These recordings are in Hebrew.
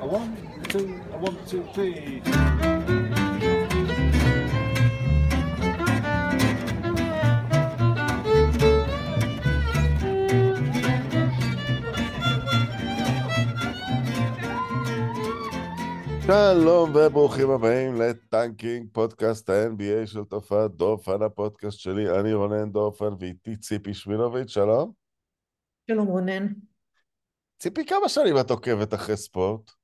A one, two, a one, two, three. שלום וברוכים הבאים לטנקינג, פודקאסט ה-NBA של תופעת דורפן, הפודקאסט שלי, אני רונן דורפן ואיתי ציפי שמינוביץ', שלום. שלום רונן. ציפי, כמה שנים את עוקבת אחרי ספורט?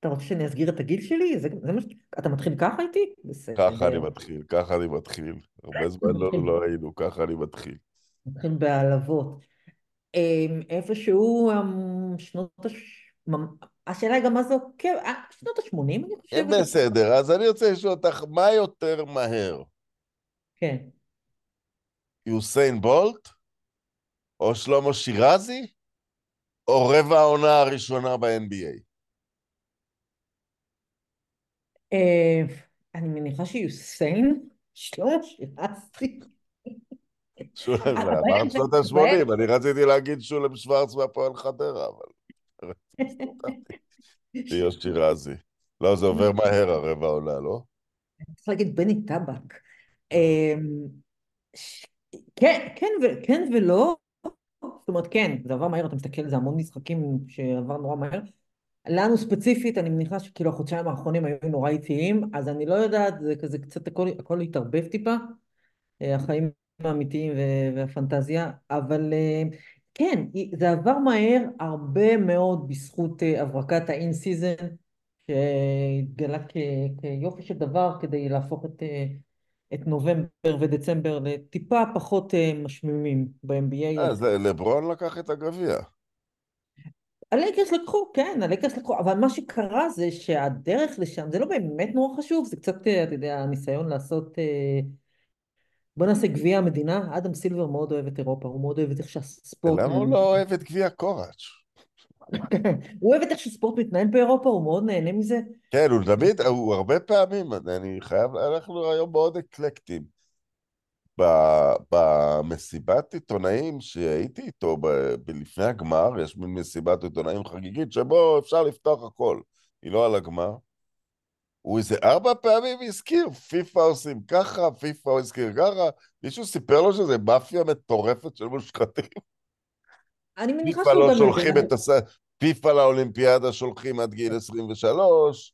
אתה רוצה שאני אסגיר את הגיל שלי? זה, זה מה ש... אתה מתחיל ככה איתי? בסדר. ככה אני מתחיל, ככה אני מתחיל. הרבה זמן לא, לא היינו, ככה אני מתחיל. מתחיל בהעלבות. אמ, איפשהו אמ, שנות הש... השאלה היא גם מה זה עוקב, אה, שנות ה-80 אני חושבת. בסדר, אז אני רוצה לשאול אותך, מה יותר מהר? כן. יוסיין בולט? או שלמה שירזי? או רבע העונה הראשונה ב-NBA? אה, אני מניחה שיוסיין, שלמה שירזי. שולם, אמרת שנות ה-80, אני רציתי להגיד שולם שוורץ מהפועל חדרה, אבל... יוס שירזי. לא, זה עובר מהר הרבע עונה, לא? צריך להגיד בני טבק. אמ, כן, כן, כן ולא. זאת אומרת, כן, זה עבר מהר, אתה מסתכל זה המון משחקים שעבר נורא מהר. לנו ספציפית, אני מניחה שכאילו החודשיים האחרונים היו נורא איטיים, אז אני לא יודעת, זה כזה קצת הכל, הכל התערבב טיפה, אה, החיים האמיתיים והפנטזיה, אבל אה, כן, זה עבר מהר הרבה מאוד בזכות אה, הברקת ה in season, שהתגלה כיופי של דבר כדי להפוך את, אה, את נובמבר ודצמבר לטיפה פחות אה, משמימים ב-NBA. אז לברון לקח את הגביע. הלייקרס לקחו, כן, הלייקרס לקחו, אבל מה שקרה זה שהדרך לשם, זה לא באמת נורא חשוב, זה קצת, אתה יודע, הניסיון לעשות... בוא נעשה גביע המדינה, אדם סילבר מאוד אוהב את אירופה, הוא מאוד אוהב את איך שהספורט... למה הוא לא אוהב את גביע קוראץ'? הוא אוהב את איך שספורט מתנהל באירופה, הוא מאוד נהנה מזה. כן, הוא תמיד, הוא הרבה פעמים, אני חייב, אנחנו היום מאוד אקלקטים. במסיבת עיתונאים שהייתי איתו לפני הגמר, יש מין מסיבת עיתונאים חגיגית שבו אפשר לפתוח הכל, היא לא על הגמר. הוא איזה ארבע פעמים הזכיר, פיפא עושים ככה, פיפא הזכיר ככה, מישהו סיפר לו שזה מאפיה מטורפת של מושחתים? אני מניחה שהוא לא גם... שולחים את הס... פיפא לאולימפיאדה שולחים עד גיל 23,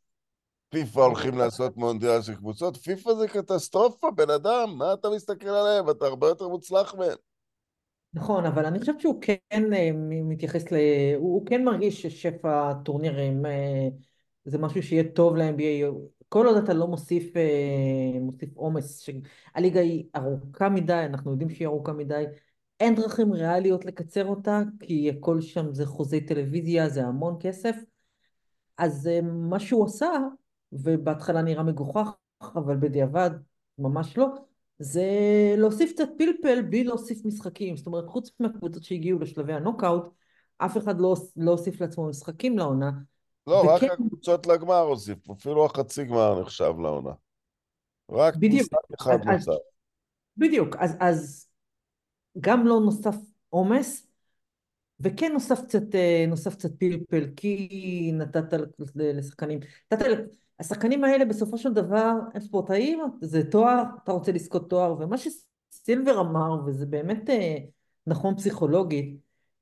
פיפא הולכים לעשות מונדיאל של קבוצות, פיפא זה קטסטרופה, בן אדם, מה אתה מסתכל עליהם? אתה הרבה יותר מוצלח מהם. נכון, אבל אני חושבת שהוא כן אה, מתייחס ל... הוא כן מרגיש ששפע טורנירים אה, זה משהו שיהיה טוב ל-NBA. כל עוד אתה לא מוסיף, אה, מוסיף עומס, הליגה היא ארוכה מדי, אנחנו יודעים שהיא ארוכה מדי, אין דרכים ריאליות לקצר אותה, כי הכל שם זה חוזי טלוויזיה, זה המון כסף. אז מה שהוא עשה, ובהתחלה נראה מגוחך, אבל בדיעבד ממש לא, זה להוסיף קצת פלפל בלי להוסיף משחקים. זאת אומרת, חוץ מהקבוצות שהגיעו לשלבי הנוקאוט, אף אחד לא, לא הוסיף לעצמו משחקים לעונה. לא, וכן... רק הקבוצות לגמר הוסיפו, אפילו החצי גמר נחשב לעונה. רק בדיוק. משחק אחד נוסף. בדיוק, אז, אז גם לא נוסף עומס, וכן נוסף קצת, אה, נוסף קצת פלפל, כי נתת לשחקנים, נתת, השחקנים האלה בסופו של דבר הם ספורטאים, זה תואר, אתה רוצה לזכות תואר, ומה שסילבר אמר, וזה באמת אה, נכון פסיכולוגית,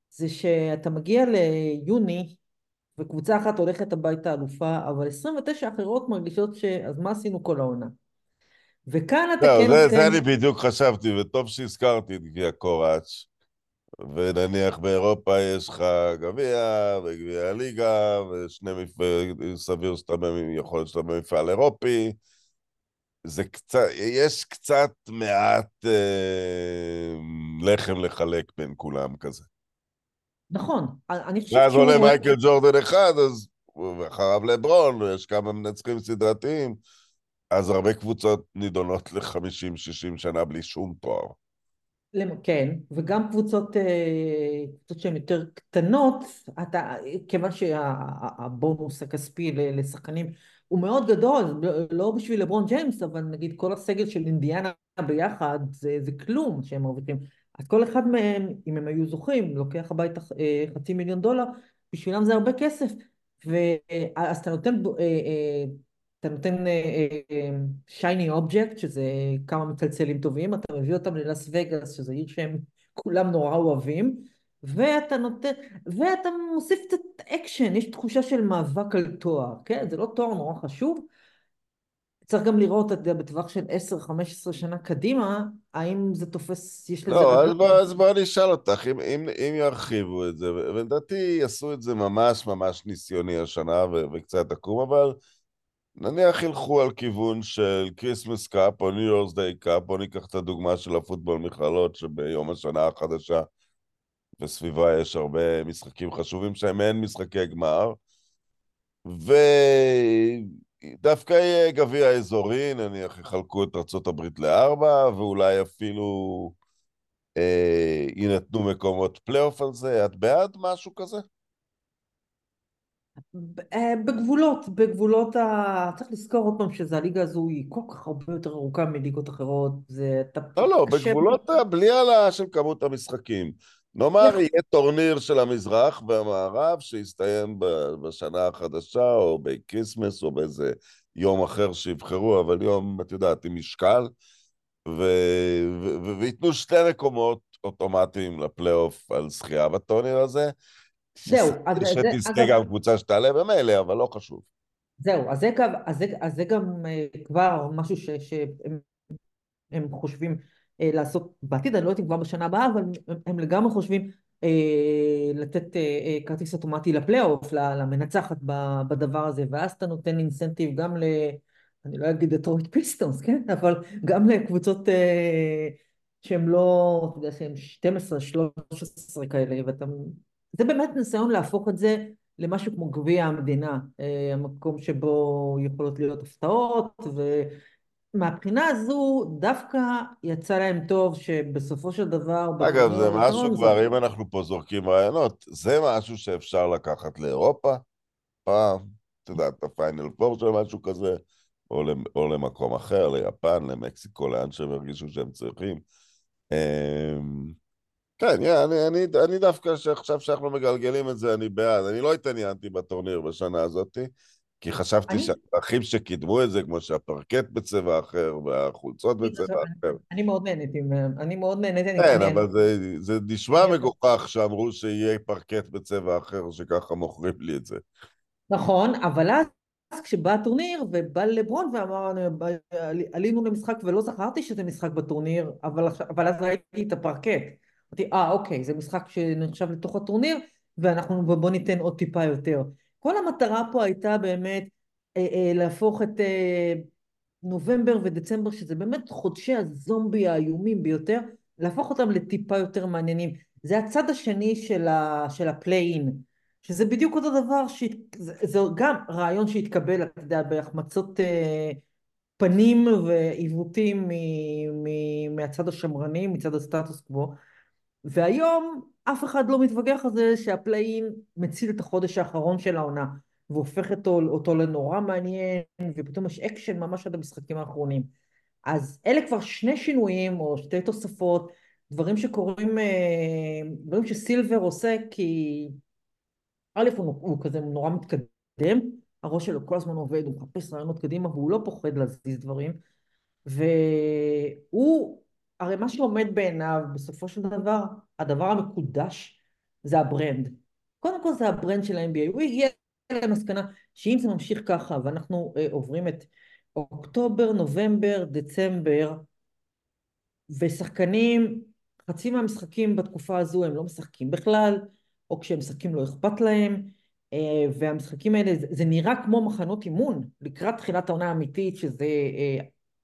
זה שאתה מגיע ליוני, וקבוצה אחת הולכת הביתה אלופה, אבל 29 אחרות מרגישות ש... אז מה עשינו כל העונה? וכאן אתה לא, כן... זה, זה אני בדיוק חשבתי, וטוב שהזכרתי את גביע קוראץ', ונניח באירופה יש לך גביע וגביע הליגה, ושני מפעלים, סביר שאתה יכול להיות שאתה במפעל אירופי. זה קצת, יש קצת מעט אה, לחם לחלק בין כולם כזה. נכון, אני חושבת שהוא... ואז עולה מייקל ג'ורדן אחד, אז אחריו לברון, ויש כמה מנצחים סדרתיים, אז הרבה קבוצות נידונות ל-50-60 שנה בלי שום תואר. כן, וגם קבוצות, אה, קבוצות שהן יותר קטנות, אתה, כיוון שהבונוס הכספי לשחקנים הוא מאוד גדול, לא בשביל לברון ג'יימס, אבל נגיד כל הסגל של אינדיאנה ביחד זה, זה כלום שהם מרוויחים. אז כל אחד מהם, אם הם היו זוכים, לוקח הביתה אה, חצי מיליון דולר, בשבילם זה הרבה כסף. ואז אתה נותן, אה, אה, אתה נותן shiny object, שזה כמה מצלצלים טובים, אתה מביא אותם ללאס וגאס, שזה עיר שהם כולם נורא אוהבים, ואתה נותן, ואתה מוסיף קצת אקשן, יש תחושה של מאבק על תואר, כן? זה לא תואר נורא חשוב. צריך גם לראות, אתה יודע, בטווח של 10-15 שנה קדימה, האם זה תופס, יש לזה לא, אז? בוא, אז בוא אני אשאל אותך, אם, אם, אם ירחיבו את זה, ולדעתי עשו את זה ממש ממש ניסיוני השנה ו- וקצת עקום, אבל נניח ילכו על כיוון של Christmas Cup או New Year's Day Cup, בוא ניקח את הדוגמה של הפוטבול מכללות שביום השנה החדשה וסביבה יש הרבה משחקים חשובים שהם מעין משחקי גמר, ודווקא יהיה גביע אזורי, נניח יחלקו את הברית לארבע, ואולי אפילו אה, יינתנו מקומות פלייאוף על זה. את בעד משהו כזה? אה, בגבולות, בגבולות ה... צריך לזכור עוד פעם שהליגה הזו היא כל כך הרבה יותר ארוכה מליגות אחרות, זה. לא, לא, קשה... בגבולות בלי העלאה של כמות המשחקים. נאמר, יהיה טורניר של המזרח והמערב שיסתיים בשנה החדשה, או ב Christmas, או באיזה יום אחר שיבחרו, אבל יום, את יודעת, עם משקל, וייתנו שתי מקומות אוטומטיים לפלייאוף על זכייה בטורניר הזה. זהו, אז זה, שתזכה גם קבוצה שתעלה במילא, אבל לא חשוב. זהו, אז זה, גם- אז זה, אז זה גם אה, כבר משהו ש, שהם הם חושבים אה, לעשות בעתיד, אני לא יודעת אם כבר בשנה הבאה, אבל הם, לגמרי חושבים אה, לתת כרטיס אוטומטי לפלייאוף, למנצחת בדבר הזה, ואז אתה נותן אינסנטיב גם ל... אני לא אגיד דטרויט פיסטונס, כן? אבל גם לקבוצות אה, שהן לא, אתה יודע, שהן 12, 13 כאלה, ואתה... זה באמת ניסיון להפוך את זה למשהו כמו גביע המדינה, אה, המקום שבו יכולות להיות הפתעות, ו... מהבחינה הזו דווקא יצא להם טוב שבסופו של דבר אגב, זה משהו הראשון כבר, זה- אם אנחנו פה זורקים רעיונות, זה משהו שאפשר לקחת לאירופה, פעם, את יודעת, ה final four של משהו כזה, או, או למקום אחר, ליפן, למקסיקו, לאן שהם הרגישו שהם צריכים. כן, yeah, אני, אני, אני דווקא, עכשיו שאנחנו מגלגלים את זה, אני בעד. אני לא התעניינתי בטורניר בשנה הזאת, כי חשבתי אני- שהדרכים שקידמו את זה, כמו שהפרקט בצבע אחר, והחולצות בצבע אחר, אני מאוד נהניתי אני מאוד נהניתי, כן, אבל זה, זה נשמע מגוחך שאמרו שיהיה פרקט בצבע אחר, שככה מוכרים לי את זה. נכון, אבל אז כשבא הטורניר ובא לברון ואמר "עלי- עלינו למשחק ולא זכרתי שזה משחק בטורניר, אבל, אבל אז ראיתי את הפרקט. אמרתי, אה אוקיי, זה משחק שנחשב לתוך הטורניר ואנחנו ובוא ניתן עוד טיפה יותר. כל המטרה פה הייתה באמת אה, אה, להפוך את אה, נובמבר ודצמבר, שזה באמת חודשי הזומבי האיומים ביותר, להפוך אותם לטיפה יותר מעניינים. זה הצד השני של, ה, של ה play-in, שזה בדיוק אותו דבר, שהת, זה, זה גם רעיון שהתקבל, אתה יודע, בהחמצות אה, פנים ועיוותים מ, מ, מהצד השמרני, מצד הסטטוס קוו, והיום אף אחד לא מתווכח על זה שה play-in מציל את החודש האחרון של העונה והופך אותו, אותו לנורא מעניין ופתאום יש אקשן ממש עד המשחקים האחרונים. אז אלה כבר שני שינויים או שתי תוספות, דברים שקורים, אה, דברים שסילבר עושה כי א' הוא, הוא כזה נורא מתקדם, הראש שלו כל הזמן עובד, הוא מחפש רעיונות קדימה והוא לא פוחד להזיז דברים והוא, הרי מה שעומד בעיניו בסופו של דבר, הדבר המקודש זה ה brand. קודם כל זה ה brand של ה-NBA, הוא הגיע למסקנה שאם זה ממשיך ככה ואנחנו אה, עוברים את אוקטובר, נובמבר, דצמבר, ושחקנים, חצי מהמשחקים בתקופה הזו הם לא משחקים בכלל, או כשהם משחקים לא אכפת להם, אה, והמשחקים האלה, זה, זה נראה כמו מחנות אימון לקראת תחילת העונה האמיתית, שזה אה,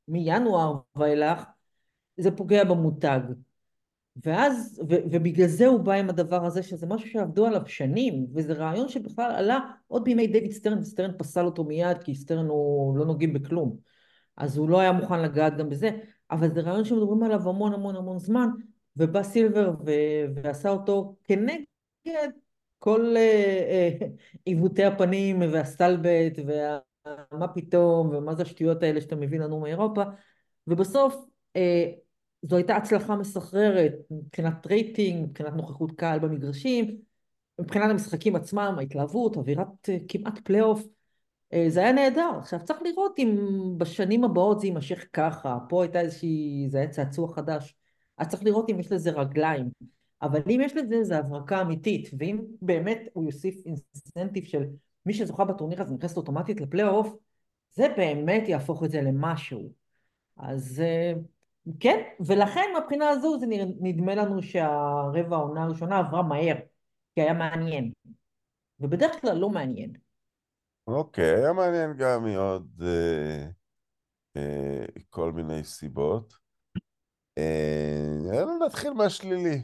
מינואר ואילך, זה פוגע במותג. ואז, ו, ובגלל זה הוא בא עם הדבר הזה, שזה משהו שעבדו עליו שנים, וזה רעיון שבכלל עלה עוד בימי דיוויד סטרן, וסטרן פסל אותו מיד, כי סטרן הוא לא נוגעים בכלום. אז הוא לא היה מוכן לגעת גם בזה, אבל זה רעיון שמדברים עליו המון המון המון זמן, ובא סילבר ו, ועשה אותו כנגד כל אה, אה, עיוותי הפנים והסטלבט, ומה פתאום, ומה זה השטויות האלה שאתה מביא לנו מאירופה, ובסוף אה, זו הייתה הצלחה מסחררת מבחינת רייטינג, מבחינת נוכחות קהל במגרשים, מבחינת המשחקים עצמם, ההתלהבות, אווירת אה, כמעט פלייאוף, אה, זה היה נהדר. עכשיו צריך לראות אם בשנים הבאות זה יימשך ככה. פה הייתה איזושהי, זה היה צעצוע חדש. אז צריך לראות אם יש לזה רגליים. אבל אם יש לזה, זה הברקה אמיתית. ואם באמת הוא יוסיף incentive של מי שזוכה בטורניר הזה נכנסת אוטומטית לפלייאוף, זה באמת יהפוך את זה למשהו. אז אה, כן, ולכן מהבחינה הזו זה נדמה לנו שהרבע העונה הראשונה עברה מהר, כי היה מעניין. ובדרך כלל לא מעניין. אוקיי, היה מעניין גם מעוד אה, אה, כל מיני סיבות. אה, נתחיל מהשלילי.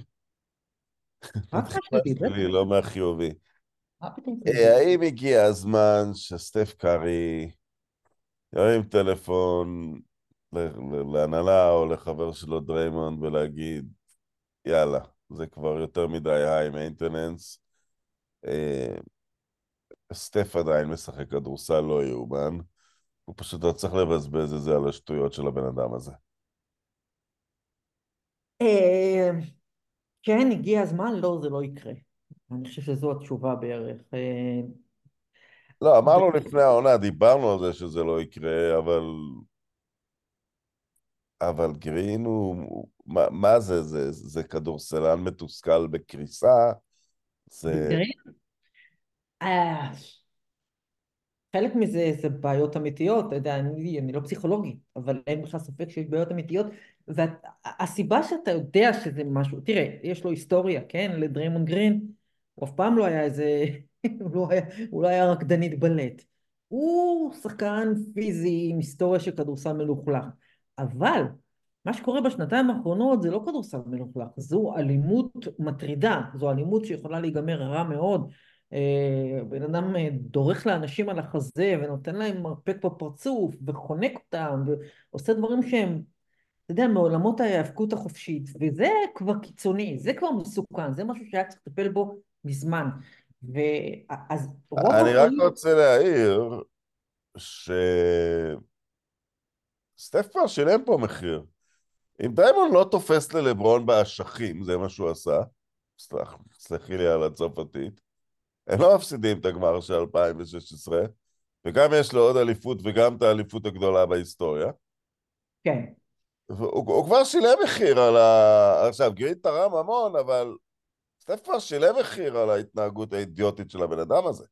נתחיל מהשלילי. לא מהחיובי. אה? האם הגיע הזמן שסטף קארי ירים טלפון להנהלה או לחבר שלו דריימונד ולהגיד, יאללה, זה כבר יותר מדי high maintenance. סטף עדיין משחק כדורסל לא יאומן. הוא פשוט לא צריך לבזבז את זה על השטויות של הבן אדם הזה. אה, כן, הגיע הזמן? לא, זה לא יקרה. אני חושב שזו התשובה בערך. אה, לא, אמרנו לפני העונה, דיברנו על זה שזה לא יקרה, אבל... אבל גרין הוא... מה, מה זה? זה? זה כדורסלן מתוסכל בקריסה? זה... אה, חלק מזה זה בעיות אמיתיות, אתה יודע, אני, אני לא פסיכולוגי, אבל אין בכלל ספק שיש בעיות אמיתיות, והסיבה שאתה יודע שזה משהו, תראה, יש לו היסטוריה, כן, לדריימון גרין, הוא אף פעם לא היה איזה, הוא לא היה, הוא לא היה רקדנית בלט, הוא שחקן פיזי עם היסטוריה של כדורסל מלוכלך, אבל מה שקורה בשנתיים האחרונות זה לא כדורסל מלוכלך, זו אלימות מטרידה, זו אלימות שיכולה להיגמר רע מאוד, אה, בן אדם אה, דורך לאנשים על החזה ונותן להם מרפק בפרצוף וחונק אותם ועושה דברים שהם, אתה יודע, מעולמות ההיאבקות החופשית וזה כבר קיצוני, זה כבר מסוכן, זה משהו שהיה צריך לטפל בו מזמן. ואז רוב אני רק האחריות... רוצה להעיר שסטף כבר שילם פה מחיר. אם דיימון לא תופס ללברון באשכים, זה מה שהוא עשה, סלח, סלחי לי על הצרפתית, הם לא מפסידים את הגמר של 2016, וגם יש לו עוד אליפות וגם את האליפות הגדולה בהיסטוריה. כן. הוא, הוא כבר שילם מחיר על ה... עכשיו, גרין תרם המון, אבל סטף כבר שילם מחיר על ההתנהגות האידיוטית של הבן אדם הזה.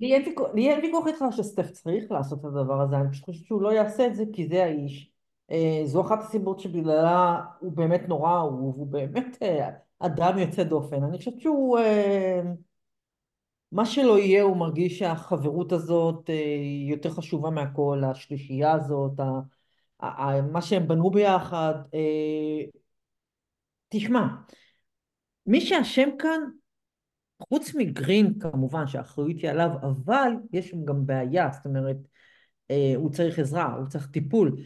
לי אין ויכוח- לי אין ויכוח איתך שסטף צריך לעשות את הדבר הזה, אני פשוט חושבת שהוא לא יעשה את זה כי זה האיש. אה, זו אחת הסיבות שבגללה הוא באמת נורא אהוב, הוא באמת אה, אדם יוצא דופן. אני חושבת שהוא, אה, מה שלא יהיה, הוא מרגיש שהחברות הזאת אה, יותר חשובה מהכל, השלישייה הזאת, ה- ה- ה- מה שהם בנו ביחד. אה, תשמע, מי שאשם כאן חוץ מגרין כמובן שהאחריות היא עליו, אבל יש גם בעיה, זאת אומרת, אה, הוא צריך עזרה, הוא צריך טיפול,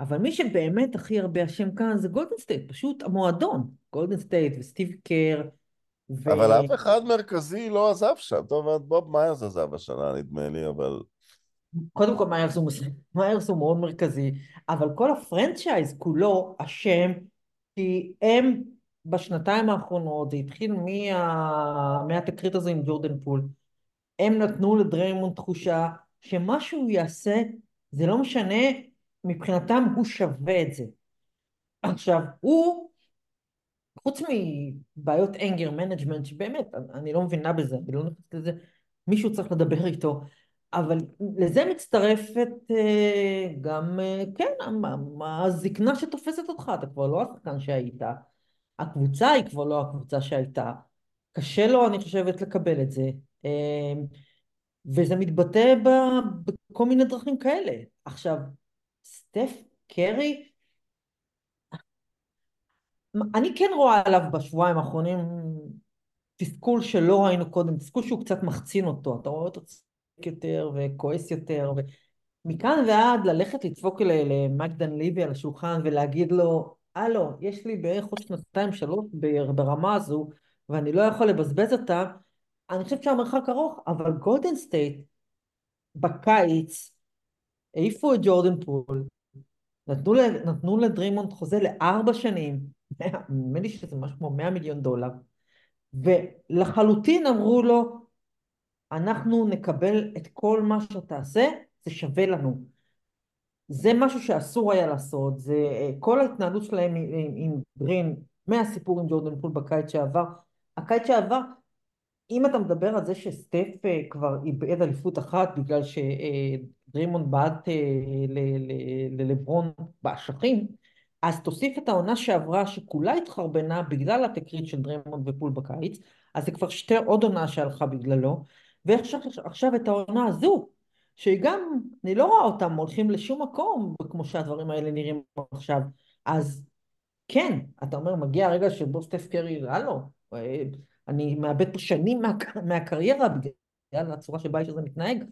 אבל מי שבאמת הכי הרבה אשם כאן זה גולדן סטייט, פשוט המועדון, גולדן סטייט וסטיב קר, ו... אבל אף אחד מרכזי לא עזב שם. טוב, בוב מאיירס עזב השנה, נדמה לי, אבל... קודם כל מאיירס הוא, מאיירס הוא מאוד מרכזי, אבל כל ה franchise כולו אשם, כי הם בשנתיים האחרונות, זה התחיל מה... מהתקרית הזו עם ג'ורדן פול, הם נתנו לדריימונד תחושה שמה שהוא יעשה, זה לא משנה, מבחינתם הוא שווה את זה. עכשיו, הוא, חוץ מבעיות anger management, שבאמת, אני לא מבינה בזה, אני לא נכנסת לזה, מישהו צריך לדבר איתו, אבל לזה מצטרפת אה, גם, אה, כן, הזקנה שתופסת אותך, אתה כבר לא השחקן שהיית, הקבוצה היא כבר לא הקבוצה שהייתה, קשה לו, אני חושבת, לקבל את זה. אה, וזה מתבטא בכל מיני דרכים כאלה. עכשיו, סטף קרי, אני כן רואה עליו בשבועיים האחרונים תסכול שלא ראינו קודם, תסכול שהוא קצת מחצין אותו, אתה רואה אותו צועק יותר וכועס יותר, ומכאן ועד ללכת לדפוק למייק דנליבי על השולחן ולהגיד לו, הלו, יש לי בערך עוד שנתיים שלוש ברמה הזו, ואני לא יכול לבזבז אותה, אני חושבת שהמרחק ארוך, אבל גולדן סטייט בקיץ העיפו את ג'ורדן פול, נתנו, נתנו לדרימונד חוזה לארבע שנים, נדמה לי שזה משהו כמו 100 מיליון דולר, ולחלוטין אמרו לו, אנחנו נקבל את כל מה שתעשה, זה שווה לנו. זה משהו שאסור היה לעשות, זה אה, כל ההתנהלות שלהם עם, עם, עם גרין מהסיפור עם ג'ורדן פול בקיץ שעבר. הקיץ שעבר, אם אתה מדבר על זה שסטף אה, כבר איבד אליפות אחת בגלל שדרימון בעט אה, ללברון באשכים, אז תוסיף את העונה שעברה שכולה התחרבנה בגלל התקרית של דרימון ופול בקיץ, אז זה כבר שתי עוד עונה שהלכה בגללו, ועכשיו את העונה הזו, שהיא גם, אני לא רואה אותם הולכים לשום מקום כמו שהדברים האלה נראים עכשיו, אז כן, אתה אומר, מגיע הרגע שבו סטף קרי, הלו, אני מאבד פה שנים מה, מהקריירה בגלל הצורה שבה האיש הזה מתנהג,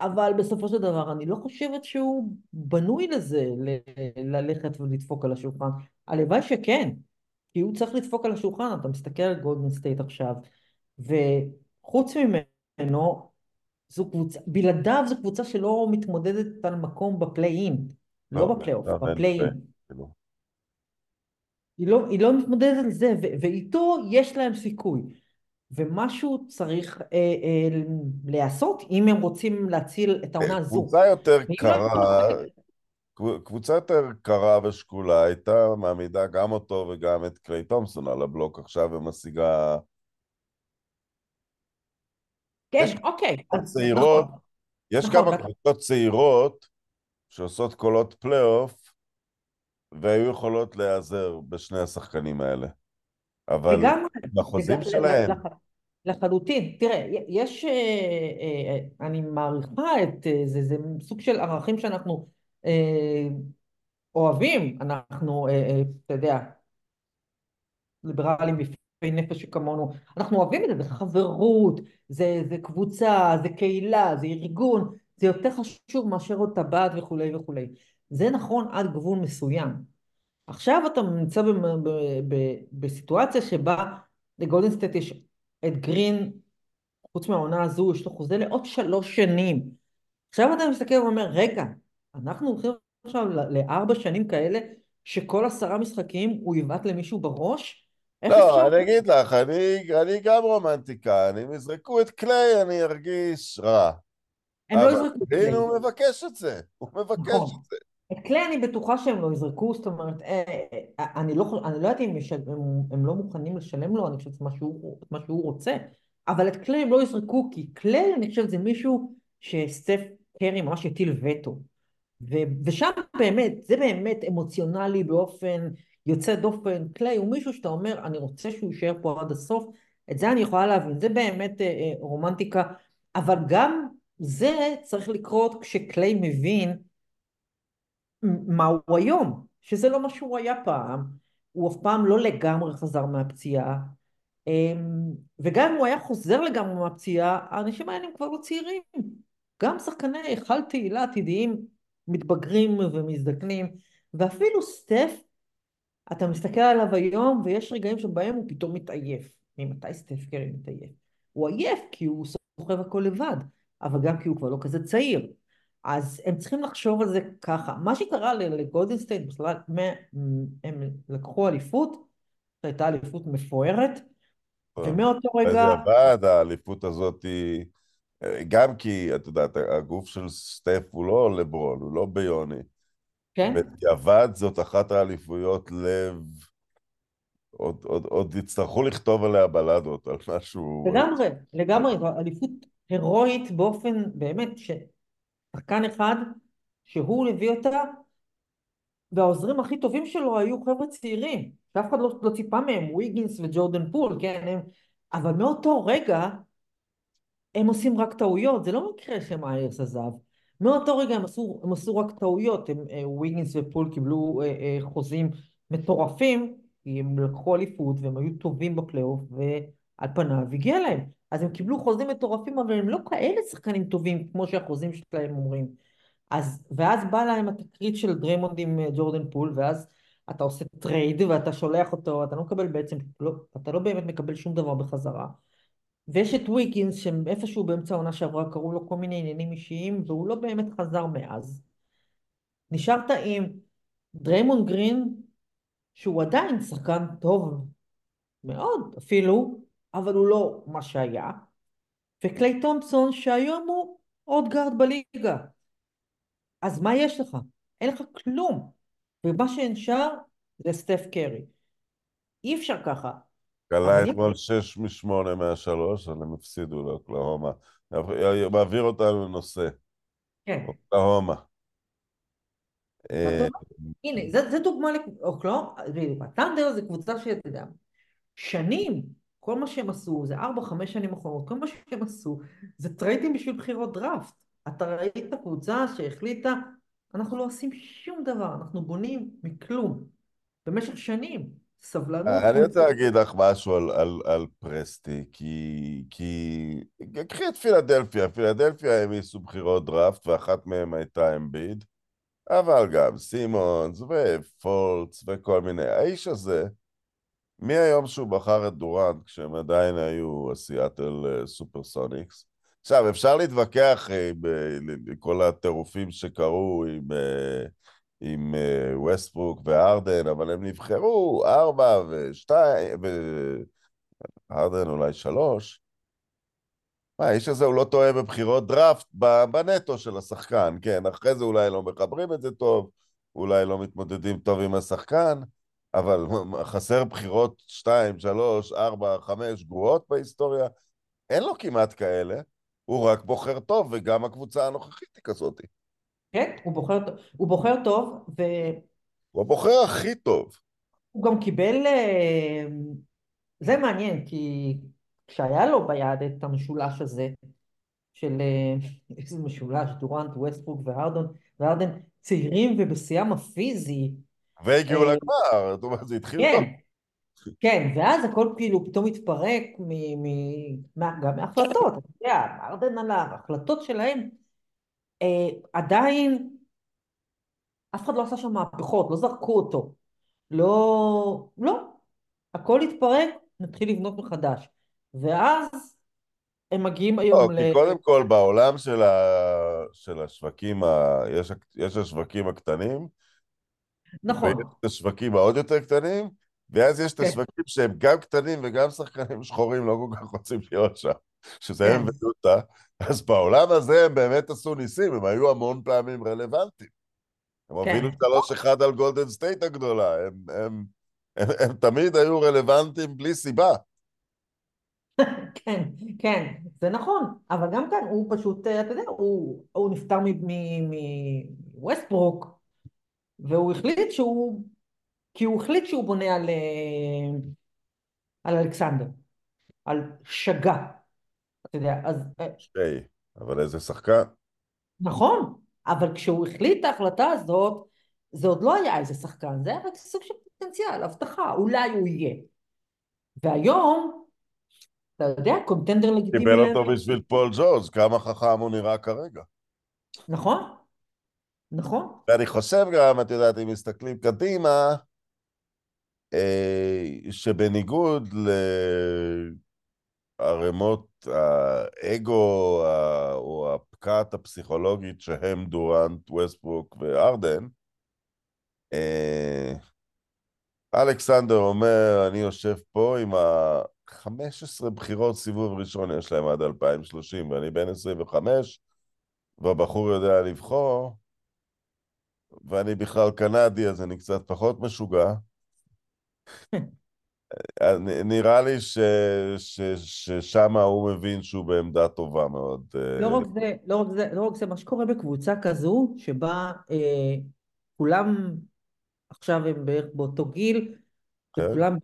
אבל בסופו של דבר אני לא חושבת שהוא בנוי לזה, ל- ללכת ולדפוק על השולחן. הלוואי שכן, כי הוא צריך לדפוק על השולחן, אתה מסתכל על גולדן סטייט עכשיו, וחוץ ממנו, זו קבוצה, בלעדיו זו קבוצה שלא מתמודדת על מקום ב play-in, לא, לא בפליי-אוף, ב play-in. כאילו. היא לא, היא לא מתמודדת על זה, ואיתו יש להם סיכוי. ומשהו צריך אה, אה, להיעשות אם הם רוצים להציל את העונה הזו. קבוצה יותר קרה, קבוצה יותר קרה ושקולה הייתה מעמידה גם אותו וגם את קליי תומסון על הבלוק עכשיו ומשיגה... כן, אוקיי. צעירות, נכון. יש נכון, כמה קבוצות צעירות שעושות קולות פלייאוף והיו יכולות להיעזר בשני השחקנים האלה. אבל בחוזים שלהם... לחלוטין. תראה, יש, אה, אה, אני מעריכה את אה, זה, זה סוג של ערכים שאנחנו אוהבים, אנחנו, אתה יודע, ליברלים בפי נפש שכמונו, אנחנו אוהבים את זה, זה חברות, זה, זה קבוצה, זה קהילה, זה ארגון, זה יותר חשוב מאשר עוד טבעת וכולי וכולי. זה נכון עד גבול מסוים. עכשיו אתה נמצא בסיטואציה שבה לגולדן סטייט יש את גרין, חוץ מהעונה הזו, יש לו חוזה לעוד שלוש שנים. עכשיו אתה מסתכל ואומר, רגע, אנחנו הולכים עכשיו לארבע שנים כאלה, שכל עשרה משחקים הוא יבעט למישהו בראש? לא, אני אגיד לך, אני, אני גם רומנטיקן, אם יזרקו את קליי אני ארגיש רע. הם לא יזרקו את קליי. הנה הוא מבקש את זה, הוא מבקש נכון. את זה. את קליי אני בטוחה שהם לא יזרקו, זאת אומרת, אה, אה, אני לא, אני לא יודעת אם הם, הם לא מוכנים לשלם לו, אני חושבת מה שהוא, מה שהוא רוצה, אבל את קליי הם לא יזרקו, כי קליי אני חושבת זה מישהו שסטף קרי ממש יטיל וטו. ושם באמת, זה באמת אמוציונלי באופן יוצא דופן. קליי הוא מישהו שאתה אומר, אני רוצה שהוא יישאר פה עד הסוף, את זה אני יכולה להבין, זה באמת אה, אה, רומנטיקה, אבל גם זה צריך לקרות כשקליי מבין מה הוא היום, שזה לא מה שהוא היה פעם, הוא אף פעם לא לגמרי חזר מהפציעה, אמ, וגם אם הוא היה חוזר לגמרי מהפציעה, האנשים האלה הם כבר לא צעירים. גם שחקני היכל תהילה עתידיים מתבגרים ומזדקנים, ואפילו סטף, אתה מסתכל עליו היום ויש רגעים שבהם הוא פתאום מתעייף. ממתי סטף קרי מתעייף? הוא עייף כי הוא סוחב הכל לבד, אבל גם כי הוא כבר לא כזה צעיר. אז הם צריכים לחשוב על זה ככה. מה שקרה לגולדן סטייט בכלל, הם לקחו אליפות, שהייתה אליפות מפוארת, ומאותו רגע... זה עבד, האליפות הזאת היא... גם כי, את יודעת, הגוף של סטף הוא לא לברון, הוא לא ביוני. כן. בדיעבד זאת אחת האליפויות לב... עוד, עוד, עוד יצטרכו לכתוב עליה בלדות, על משהו... לגמרי, לגמרי, אליפות הירואית באופן, באמת, ש... שחקן אחד שהוא הביא אותה והעוזרים הכי טובים שלו היו חבר'ה צעירים שאף אחד לא, לא ציפה מהם, ויגינס וג'ורדן פול, כן, הם, אבל מאותו רגע הם עושים רק טעויות, זה לא מקרה שמאיירס עזב, מאותו רגע הם עשו, הם עשו רק טעויות, הם, אה, ויגינס ופול קיבלו אה, אה, חוזים מטורפים, כי הם לקחו אליפות והם היו טובים בפלייאוף ועל פניו הגיע להם. אז הם קיבלו חוזים מטורפים, אבל הם לא כאלה שחקנים טובים כמו שהחוזים שלהם אומרים. אז, ואז בא להם התקרית של דריימונד עם אה, ג'ורדן פול, ואז אתה עושה טרייד ואתה שולח אותו, אתה לא מקבל בעצם, לא, אתה לא באמת מקבל שום דבר בחזרה. ויש את וויקינס שאיפשהו באמצע העונה שעברה קראו לו כל מיני עניינים אישיים, והוא לא באמת חזר מאז. נשארת עם דריימונד גרין, שהוא עדיין שחקן טוב מאוד אפילו, אבל הוא לא מה שהיה, וקליי תומפסון שהיום הוא עוד גארד בליגה. אז מה יש לך? אין לך כלום. ומה שנשאר זה סטף קרי. אי אפשר ככה. אבל אתמול שש משמונה מהשלוש, אבל הם הפסידו לאוקלהומה. מעביר אותנו לנושא. כן. אוקלהומה. אה, הנה, זה דוגמה לאוקלהומה, בדיוק, הת'אנדר זה קבוצה שאתה יודע, שנים, כל מה שהם עשו, זה ארבע, חמש שנים אחרונות, כל מה שהם עשו, זה טריידים בשביל בחירות דראפט. אתה ראית קבוצה שהחליטה, אנחנו לא עושים שום דבר, אנחנו בונים מכלום, במשך שנים. סבלנות. אני רוצה להגיד לך משהו על, על, על פרסטי, כי, כי... קחי את פילדלפיה, פילדלפיה העמיסו בחירות דראפט, ואחת מהן הייתה אמביד, אבל גם סימונס ופולץ וכל מיני. האיש הזה, מהיום שהוא בחר את דורנט, כשהם עדיין היו הסיאטל סופרסוניקס, עכשיו, אפשר להתווכח עם כל הטירופים שקרו עם... עם ווסטברוק וארדן, אבל הם נבחרו ארבע ושתיים, וארדן אולי שלוש. מה, האיש הזה הוא לא טועה בבחירות דראפט בנטו של השחקן, כן, אחרי זה אולי לא מחברים את זה טוב, אולי לא מתמודדים טוב עם השחקן, אבל חסר בחירות שתיים, שלוש, ארבע, חמש גרועות בהיסטוריה, אין לו כמעט כאלה, הוא רק בוחר טוב, וגם הקבוצה הנוכחית היא כזאת. כן, הוא בוחר, הוא בוחר טוב, ו... הוא הבוחר הכי טוב. הוא גם קיבל... אה, זה מעניין, כי כשהיה לו ביד את המשולש הזה, של אה, איזה משולש, דורנט, ווסטברוק והרדון, והרדן צעירים ובשיאם הפיזי. והגיעו אה, לגמר, זאת אומרת, זה התחיל כן. כן, ואז הכל כאילו פתאום התפרק מ, מ, גם מהחלטות, אתה יודע, ארדן עליו, החלטות שלהם, עדיין אף אחד לא עשה שם מהפכות, לא זרקו אותו, לא, לא, הכל התפרק, נתחיל לבנות מחדש, ואז הם מגיעים היום לא, ל... כי קודם כל בעולם של, ה... של השווקים, ה... יש, יש השווקים הקטנים, נכון. ויש את השווקים העוד יותר קטנים, ואז יש את כן. השווקים שהם גם קטנים וגם שחקנים שחורים לא כל כך רוצים להיות שם, שזה כן. הם ויוטה. אז בעולם הזה הם באמת עשו ניסים, הם היו המון פעמים רלוונטיים. הם כן. הובילו שלוש אחד על גולדן סטייט הגדולה, הם, הם, הם, הם תמיד היו רלוונטיים בלי סיבה. כן, כן, זה נכון, אבל גם כאן הוא פשוט, אתה יודע, הוא, הוא נפטר מווסטברוק, והוא החליט שהוא, כי הוא החליט שהוא בונה על, אה, על אלכסנדר, על שגה, אתה יודע, אז... אה, שי, אבל איזה שחקן. נכון, אבל כשהוא החליט את ההחלטה הזאת, זה עוד לא היה איזה שחקן, זה היה רק סוג של פוטנציאל, הבטחה, אולי הוא יהיה. והיום, אתה יודע, קונטנדר לגיטימי... קיבל אותו בשביל פול ג'וז, כמה חכם הוא נראה כרגע. נכון, נכון. ואני חושב גם, את יודעת, אם מסתכלים קדימה, אה, שבניגוד לערימות האגו או הפקעת הפסיכולוגית שהם דורנט, ווסטברוק וארדן, אה, אלכסנדר אומר, אני יושב פה עם ה-15 בחירות סיבוב ראשון יש להם עד 2030, ואני בן 25, והבחור יודע לבחור, ואני בכלל קנדי, אז אני קצת פחות משוגע. נראה לי ש, ש, ששם הוא מבין שהוא בעמדה טובה מאוד. לא רק זה, לא רק זה, לא רק זה, מה שקורה בקבוצה כזו, שבה אה, כולם עכשיו הם בערך באותו גיל, כן. כולם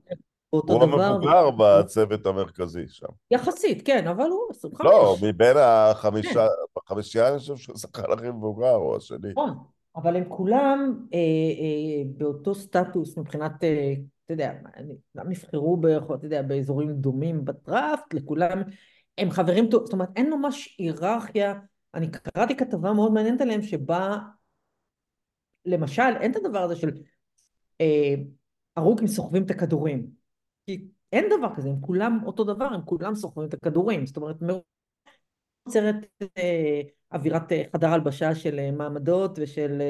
באותו הוא דבר. המבוגר בצוות המרכזי שם. יחסית, כן, אבל הוא 25. לא, מבין החמישה, כן. אני חושב שהוא השחקן הכי מבוגר, או השני. נכון, אבל הם כולם אה, אה, באותו סטטוס מבחינת, אה, אתה יודע, כולם נבחרו ב- אתה יודע, באזורים דומים בדראפט, לכולם, הם חברים זאת אומרת, אין ממש היררכיה. אני קראתי כתבה מאוד מעניינת עליהם, שבה, למשל, אין את הדבר הזה של אה, הרוקים סוחבים את הכדורים. כי אין דבר כזה, הם כולם אותו דבר, הם כולם סוחבים את הכדורים. זאת אומרת, נוצרת אה, אווירת אה, חדר הלבשה של אה, מעמדות ושל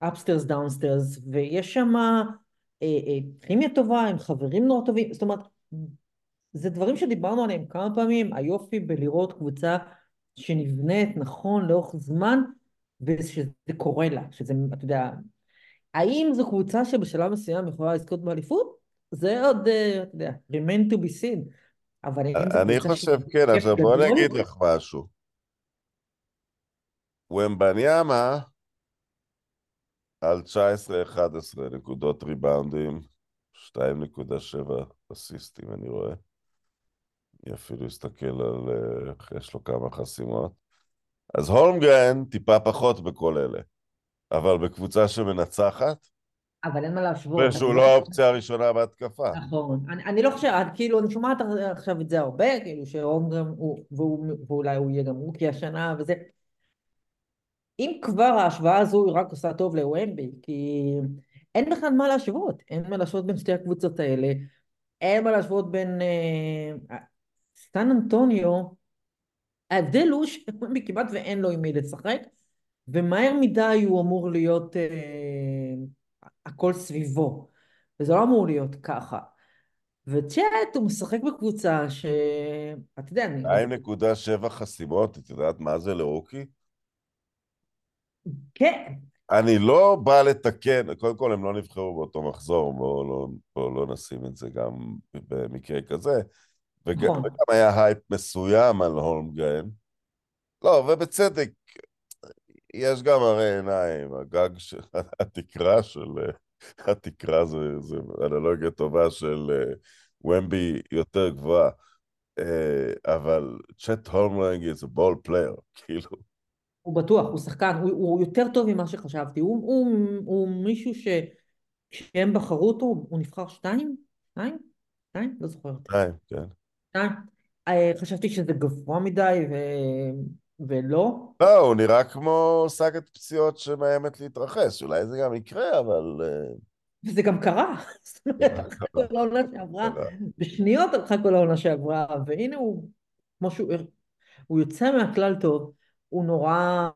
אפסטרס דאונסטרס, ויש שם כימיה טובה, הם חברים נורא טובים, זאת אומרת, זה דברים שדיברנו עליהם כמה פעמים, היופי בלראות קבוצה שנבנית נכון לאורך זמן, ושזה קורה לה, שזה, אתה יודע, האם זו קבוצה שבשלב מסוים יכולה לזכות באליפות? זה עוד, אה, אתה יודע, remain to be seen. אבל האם זו אני חושב, כן, עכשיו בוא אני? אגיד לך משהו. ומבניאמה על 19-11 נקודות ריבאונדים, 2.7 אסיסטים אני רואה. אני אפילו אסתכל על... אה, יש לו כמה חסימות. אז הולמגרן טיפה פחות בכל אלה. אבל בקבוצה שמנצחת, אבל אין מה להשוות. ושהוא לא יודע. האופציה הראשונה בהתקפה. נכון. אני, אני לא חושבת, כאילו, אני שומעת עכשיו את זה הרבה, כאילו, שהומגרם הוא, והוא, ואולי הוא יהיה גם רוקי השנה וזה. אם כבר ההשוואה הזו היא רק עושה טוב לוומבי, כי אין בכלל מה להשוות. אין מה להשוות בין שתי הקבוצות האלה. אין מה להשוות בין... אה, סטן אנטוניו, ההבדל הוא שוומבי כמעט ואין לו עם מי לשחק, ומהר מדי הוא אמור להיות אה, הכל סביבו. וזה לא אמור להיות ככה. וצ'אט הוא משחק בקבוצה ש... אתה יודע, אני... 2.7 חסימות, את יודעת מה זה לרוקי? כן, אני לא בא לתקן, קודם כל הם לא נבחרו באותו מחזור, בואו לא, בוא לא נשים את זה גם במקרה כזה, וגם, נכון. וגם היה הייפ מסוים על הולמגרן. לא, ובצדק, יש גם הרי עיניים, הגג של התקרה של, התקרה זה, זה אנלוגיה טובה של אה, וומבי יותר גבוהה, אה, אבל צ'ט הולמגרן is a ball player, כאילו. הוא בטוח, הוא שחקן, הוא, הוא יותר טוב ממה שחשבתי. הוא, הוא, הוא מישהו ש... כשהם בחרו אותו, הוא נבחר שתיים? שתיים? שתיים? לא זוכרת. שתיים, כן. שתיים. אה, חשבתי שזה גבוה מדי ו... ולא. לא, הוא נראה כמו סאגת פציעות שמאיימת להתרחש. אולי זה גם יקרה, אבל... אה, וזה גם קרה. זאת אומרת, הלכה כל העונה שעברה, בשניות הלכה כל העונה שעברה, והנה הוא, כמו שהוא, הוא יוצא מהכלל טוב, הוא נורא...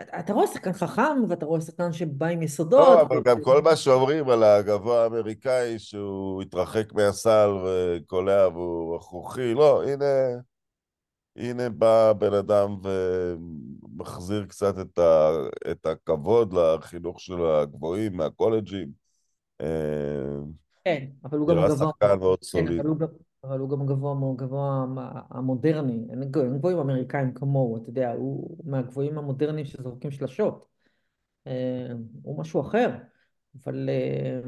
אתה רואה שחקן חכם, ואתה רואה שחקן שבא עם יסודות. לא, אבל גם כל מה שאומרים על הגבוה האמריקאי, שהוא התרחק מהסל וקולע והוא רכרוכי, לא, הנה, הנה בא בן אדם ומחזיר קצת את, ה, את הכבוד לחינוך של הגבוהים מהקולג'ים. אה, כן, אבל הוא גם נראה גבוה. שחקן מאוד כן, סוליד. גם, אבל הוא גם גבוה, גבוה המודרני. אין גבוה- אין גבוהים אמריקאים כמוהו, אתה יודע, הוא מהגבוהים המודרניים שזורקים שלשות. אה, הוא משהו אחר. אבל אה,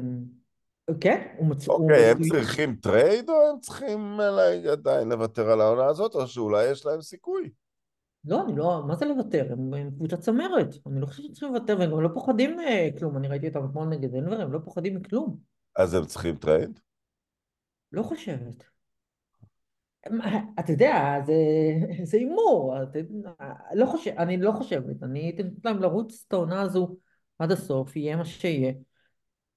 כן, הוא מצ... אוקיי, הם. צריכים טרייד או הם צריכים אה, עדיין לוותר על העונה הזאת, או שאולי יש להם סיכוי? לא, אני לא, מה זה לוותר? הם, הם קבוצה צמרת. אני לא חושבת שצריכים לוותר, והם גם לא פוחדים מכלום. אני ראיתי אותם אתמול נגד דנבר, הם לא פוחדים מכלום. אז הם צריכים טרייד? לא חושבת. אתה יודע, זה הימור. לא אני לא חושבת. אני נותנת להם לרוץ את העונה הזו עד הסוף, יהיה מה שיהיה.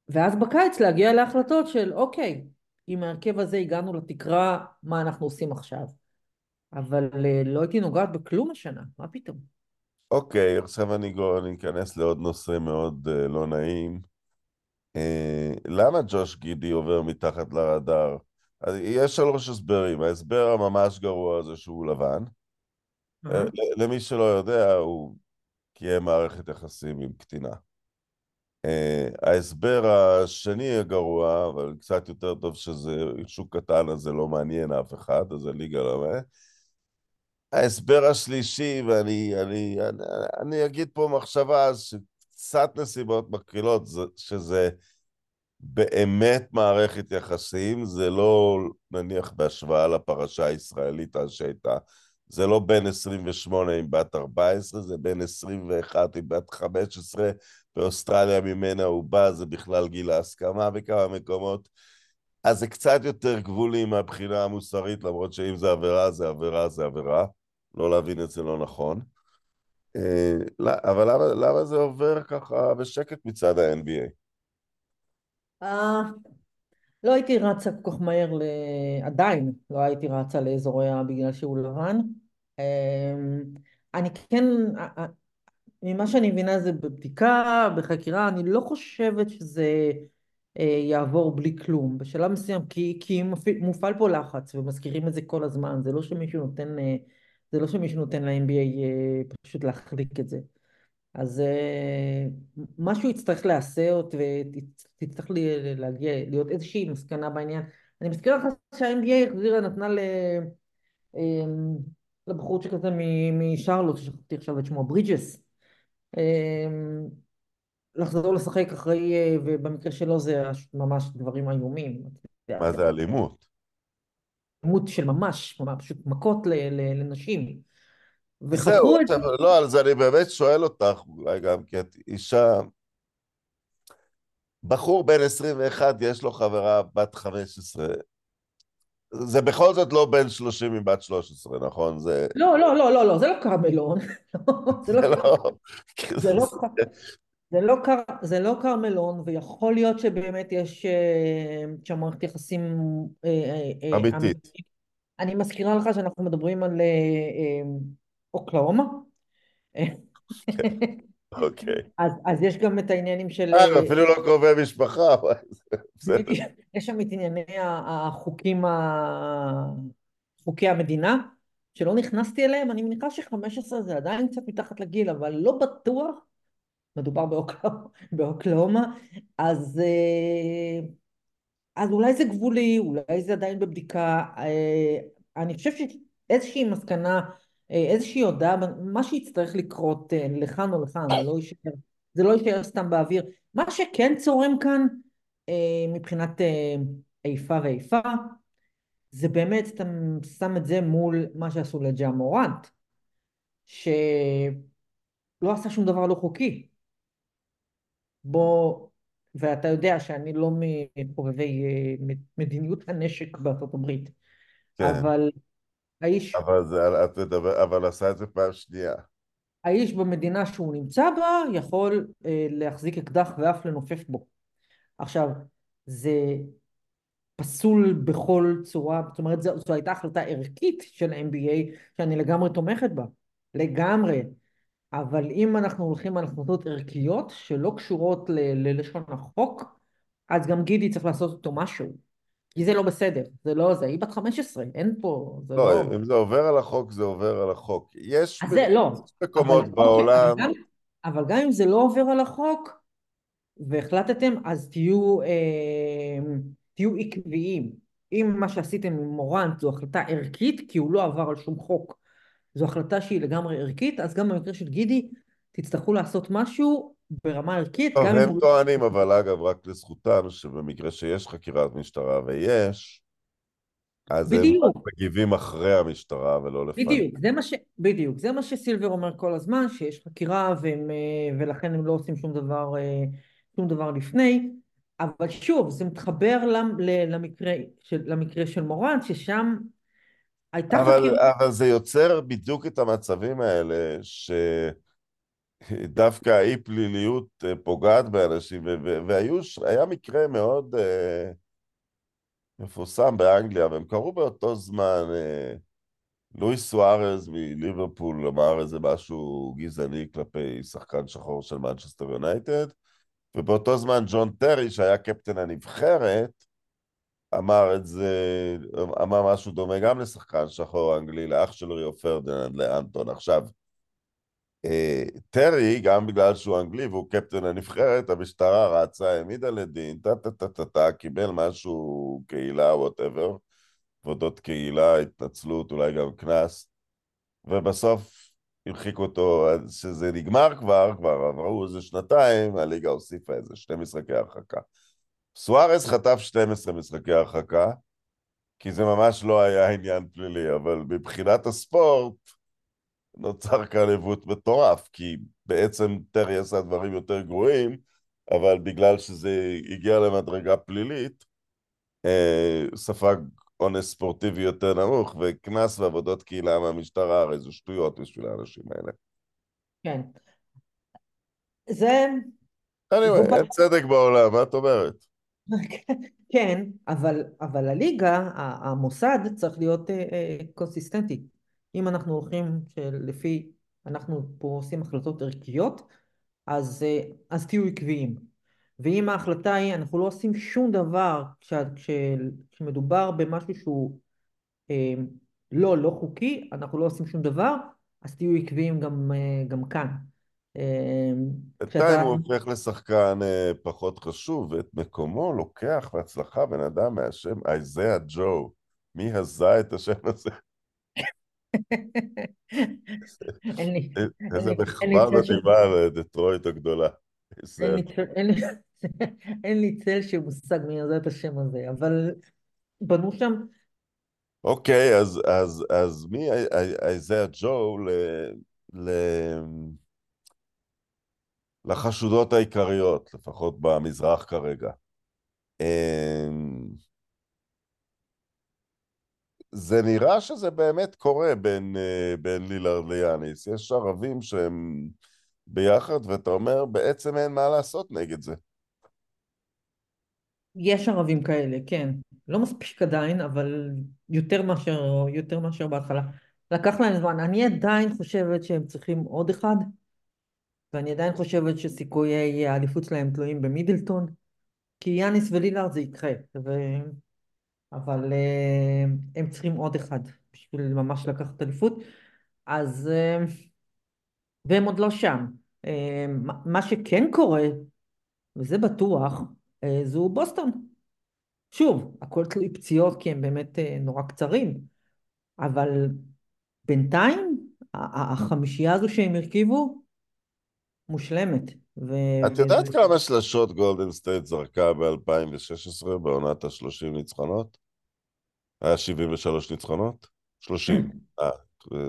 ואז בקיץ להגיע להחלטות של, אוקיי, עם ההרכב הזה הגענו לתקרה, מה אנחנו עושים עכשיו? אבל אה, לא הייתי נוגעת בכלום השנה, מה פתאום? אוקיי, עכשיו אני, אני אכנס לעוד נושא מאוד uh, לא נעים. Uh, למה ג'וש גידי עובר מתחת לרדאר? אז יש שלוש הסברים. ההסבר הממש גרוע זה שהוא לבן. אה? למי שלא יודע, הוא קיים מערכת יחסים עם קטינה. Uh, ההסבר השני הגרוע, אבל קצת יותר טוב שזה שוק קטן, אז זה לא מעניין אף אחד, אז הליגה לא מעניין. ההסבר השלישי, ואני אני, אני, אני אגיד פה מחשבה שקצת נסיבות מקרילות, זה- שזה באמת מערכת יחסים, זה לא נניח בהשוואה לפרשה הישראלית אז שהייתה, זה לא בין 28 עם בת 14, זה בין 21 עם בת 15, באוסטרליה ממנה הוא בא, זה בכלל גיל ההסכמה בכמה מקומות. אז זה קצת יותר גבולי מהבחינה המוסרית, למרות שאם זה עבירה, זה עבירה, זה עבירה. לא להבין את זה לא נכון. אה, לא, אבל למה, למה זה עובר ככה בשקט מצד ה-NBA? אה, לא הייתי רצה כל כך מהר, ל... עדיין לא הייתי רצה לאזוריה בגלל שהוא לבן. אה, אני כן, ממה שאני מבינה זה בבדיקה, בחקירה, אני לא חושבת שזה אה, יעבור בלי כלום. בשלב מסוים, כי, כי מופעל פה לחץ, ומזכירים את זה כל הזמן, זה לא שמישהו נותן, אה, זה לא שמישהו נותן ל-NBA פשוט להחליק את זה. אז אה, משהו יצטרך להיעשות ותצטרך להגיע, להיות איזושהי מסקנה בעניין. אני מזכירה לך שה-NBA החזירה, נתנה ל... אמ, לבחור שכזה משרלוט, ששכחתי עכשיו את שמו, ברידג'ס, אמ, לחזור לשחק אחרי, אה, ובמקרה שלו זה ממש דברים איומים. מה זה אלימות? אלימות של ממש, פשוט מכות לנשים. וחקרו את זה. לא, זה אני באמת שואל אותך, אולי גם כי את אישה... בחור בן 21, יש לו חברה בת 15. זה בכל זאת לא בן 30 עם בת 13, נכון? זה... לא, לא, לא, לא, לא, זה לא קרמלון. זה לא. זה זה קר, זה כרמלון, ויכול להיות שבאמת יש אה, שם מערכת יחסים אה, אה, אמיתית. אני מזכירה לך שאנחנו מדברים על אוקלאומה. אוקיי. אז, אז יש גם את העניינים של... אה, אפילו לא קרובי משפחה, בסדר. יש שם את ענייני החוקים. חוקי המדינה, שלא נכנסתי אליהם, אני מניחה ש-15 זה עדיין קצת מתחת לגיל, אבל לא בטוח, מדובר באוקלאומה, אז, אה, אז אולי זה גבולי, אולי זה עדיין בבדיקה, אה, אני חושב שאיזושהי מסקנה, איזושהי הודעה, מה שיצטרך לקרות אה, לכאן או לכאן, זה לא יישאר, זה לא יישאר סתם באוויר. מה שכן צורם כאן, אה, מבחינת אה, איפה ואיפה, זה באמת, אתה שם את זה מול מה שעשו לג'ה מורנט, שלא עשה שום דבר לא חוקי. בוא, ואתה יודע שאני לא מחובבי אה, מדיניות הנשק בארצות הברית, כן, אבל האיש, אבל זה, את מדבר, אבל עשה את זה פעם שנייה. האיש במדינה שהוא נמצא בה יכול אה, להחזיק אקדח ואף לנופף בו. עכשיו, זה פסול בכל צורה, זאת אומרת זו, זו הייתה החלטה ערכית של NBA שאני לגמרי תומכת בה, לגמרי, אבל אם אנחנו הולכים על החלטות ערכיות שלא קשורות ללשון החוק, אז גם גידי צריך לעשות אותו משהו, כי זה לא בסדר, זה לא זה, היא בת 15, אין פה, זה לא, לא... אם זה עובר על החוק, זה עובר על החוק. יש זה לא, מקומות אבל, בעולם, אבל, גם, אבל גם אם זה לא עובר על החוק והחלטתם, אז תהיו, אה, תהיו עקביים. אם מה שעשיתם עם מורנט זו החלטה ערכית, כי הוא לא עבר על שום חוק, זו החלטה שהיא לגמרי ערכית, אז גם במקרה של גידי תצטרכו לעשות משהו ברמה ערכית, טוב, גם אם הם הוא... טוענים, אבל אגב, רק לזכותם, שבמקרה שיש חקירת משטרה, ויש, אז הם בדיוק. מגיבים אחרי המשטרה ולא לפני. בדיוק, זה מה ש... בדיוק, זה מה שסילבר אומר כל הזמן, שיש חקירה והם, אה, ולכן הם לא עושים שום דבר, אה, שום דבר לפני, אבל שוב, זה מתחבר למקרה של, למקרה של מורן, ששם הייתה אבל, חקירה, אבל זה יוצר בדיוק את המצבים האלה, שדווקא האי פליליות אה, פוגעת באנשים, ו- ו- והיו, ש- היה מקרה מאוד אה, מפורסם באנגליה, והם קראו באותו זמן, אה, לואיס סוארז מליברפול אמר איזה משהו גזעני כלפי שחקן שחור של מנצ'סטר יונייטד, ובאותו זמן ג'ון טרי, שהיה קפטן הנבחרת, אמר את זה, אמר משהו דומה גם לשחקן שחור אנגלי, לאח של ריו פרדיננד, לאנטון. עכשיו, טרי, גם בגלל שהוא אנגלי והוא קפטן הנבחרת, המשטרה רצה, העמידה לדין, טה טה טה טה טה, קיבל משהו, קהילה, whatever, כבודות קהילה, התנצלות, אולי גם קנס, ובסוף הרחיקו אותו, שזה נגמר כבר, כבר עברו איזה שנתיים, הליגה הוסיפה איזה שני משחקי הרחקה. סוארז חטף 12 משחקי הרחקה, כי זה ממש לא היה עניין פלילי, אבל מבחינת הספורט נוצר כאן עיוות מטורף, כי בעצם טרי עשה דברים יותר גרועים, אבל בגלל שזה הגיע למדרגה פלילית, אה, ספג עונש ספורטיבי יותר נמוך, וקנס ועבודות קהילה מהמשטרה, הרי זה שטויות בשביל האנשים האלה. כן. זה, זו בעיה. אין צדק בעולם, מה את אומרת? כן, אבל, אבל הליגה, המוסד צריך להיות אה, אה, קונסיסטנטי. אם אנחנו הולכים לפי, אנחנו פה עושים החלטות ערכיות, אז, אה, אז תהיו עקביים. ואם ההחלטה היא, אנחנו לא עושים שום דבר כש, כש, כשמדובר במשהו שהוא אה, לא, לא חוקי, אנחנו לא עושים שום דבר, אז תהיו עקביים גם, אה, גם כאן. אה, בינתיים. הוא הופך לשחקן אה, פחות חשוב, ואת מקומו לוקח בהצלחה בן אדם מהשם אייזאה ג'ו. מי הזה את השם הזה? איזה מחווה מדהימה לדטרויט הגדולה. אין לי צל- של מושג מי יודע את השם הזה, אבל בנו שם, אוקיי, אז, מי אייזאה ג'ו לחשודות העיקריות, לפחות במזרח כרגע? זה נראה שזה באמת קורה בין, אה, בין לילארד ליאניס. יש ערבים שהם ביחד, ואתה אומר, בעצם אין מה לעשות נגד זה. יש ערבים כאלה, כן. לא מספיק עדיין, אבל יותר מאשר, יותר מאשר בהתחלה. לקח להם זמן. אני עדיין חושבת שהם צריכים עוד אחד, ואני עדיין חושבת שסיכויי האליפות שלהם תלויים במידלטון, כי יאניס ולילארד זה יקרה. אבל אה, הם צריכים עוד אחד בשביל ממש לקחת אליפות. אז... אה, והם עוד לא שם. אה, מה שכן קורה, וזה בטוח, זו בוסטון. שוב, הכל תלוי פציעות כי הם באמת נורא קצרים, אבל בינתיים החמישייה הזו שהם הרכיבו מושלמת. ו... את יודעת כמה שלשות גולדן סטייט זרקה ב-2016 בעונת ה-30 ניצחונות? היה 73 ניצחונות? 30. אה,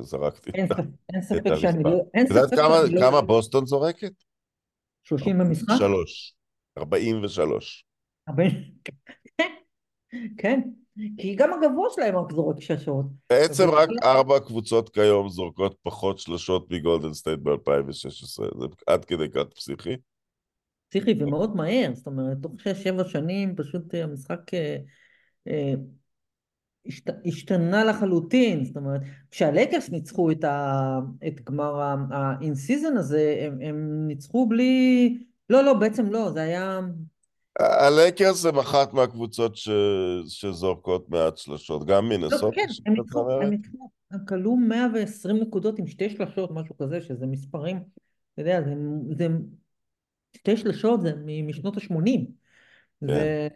זרקתי אין, ספק-. שאני לא... את יודעת כמה- לא... כמה בוסטון זורקת? 30 במשחק? שלוש. 43. ארבעים- כן, כי גם הגבוה שלהם רק זורק שלשות. בעצם רק ארבע קבוצות כיום זורקות פחות שלשות מגולדן סטייט ב-2016. זה עד כדי כך פסיכי. פסיכי ומאוד מהר, זאת אומרת, תוך שש-שבע שנים פשוט אה, המשחק אה, אה, השת, השתנה לחלוטין, זאת אומרת, כשהלייקרס ניצחו את, ה, את גמר ה-in-season הזה, הם, הם ניצחו בלי... לא, לא, בעצם לא, זה היה... הלייקרס הם אחת מהקבוצות ש... שזורקות מעט שלשות. גם לא, מינסוטה, כן, הם ניצחו? הם ניצחו, הם כלו 120 נקודות עם שתי שלשות, משהו כזה, שזה מספרים, אתה יודע, זה, זה שתי שלשות זה משנות ה-80. זה...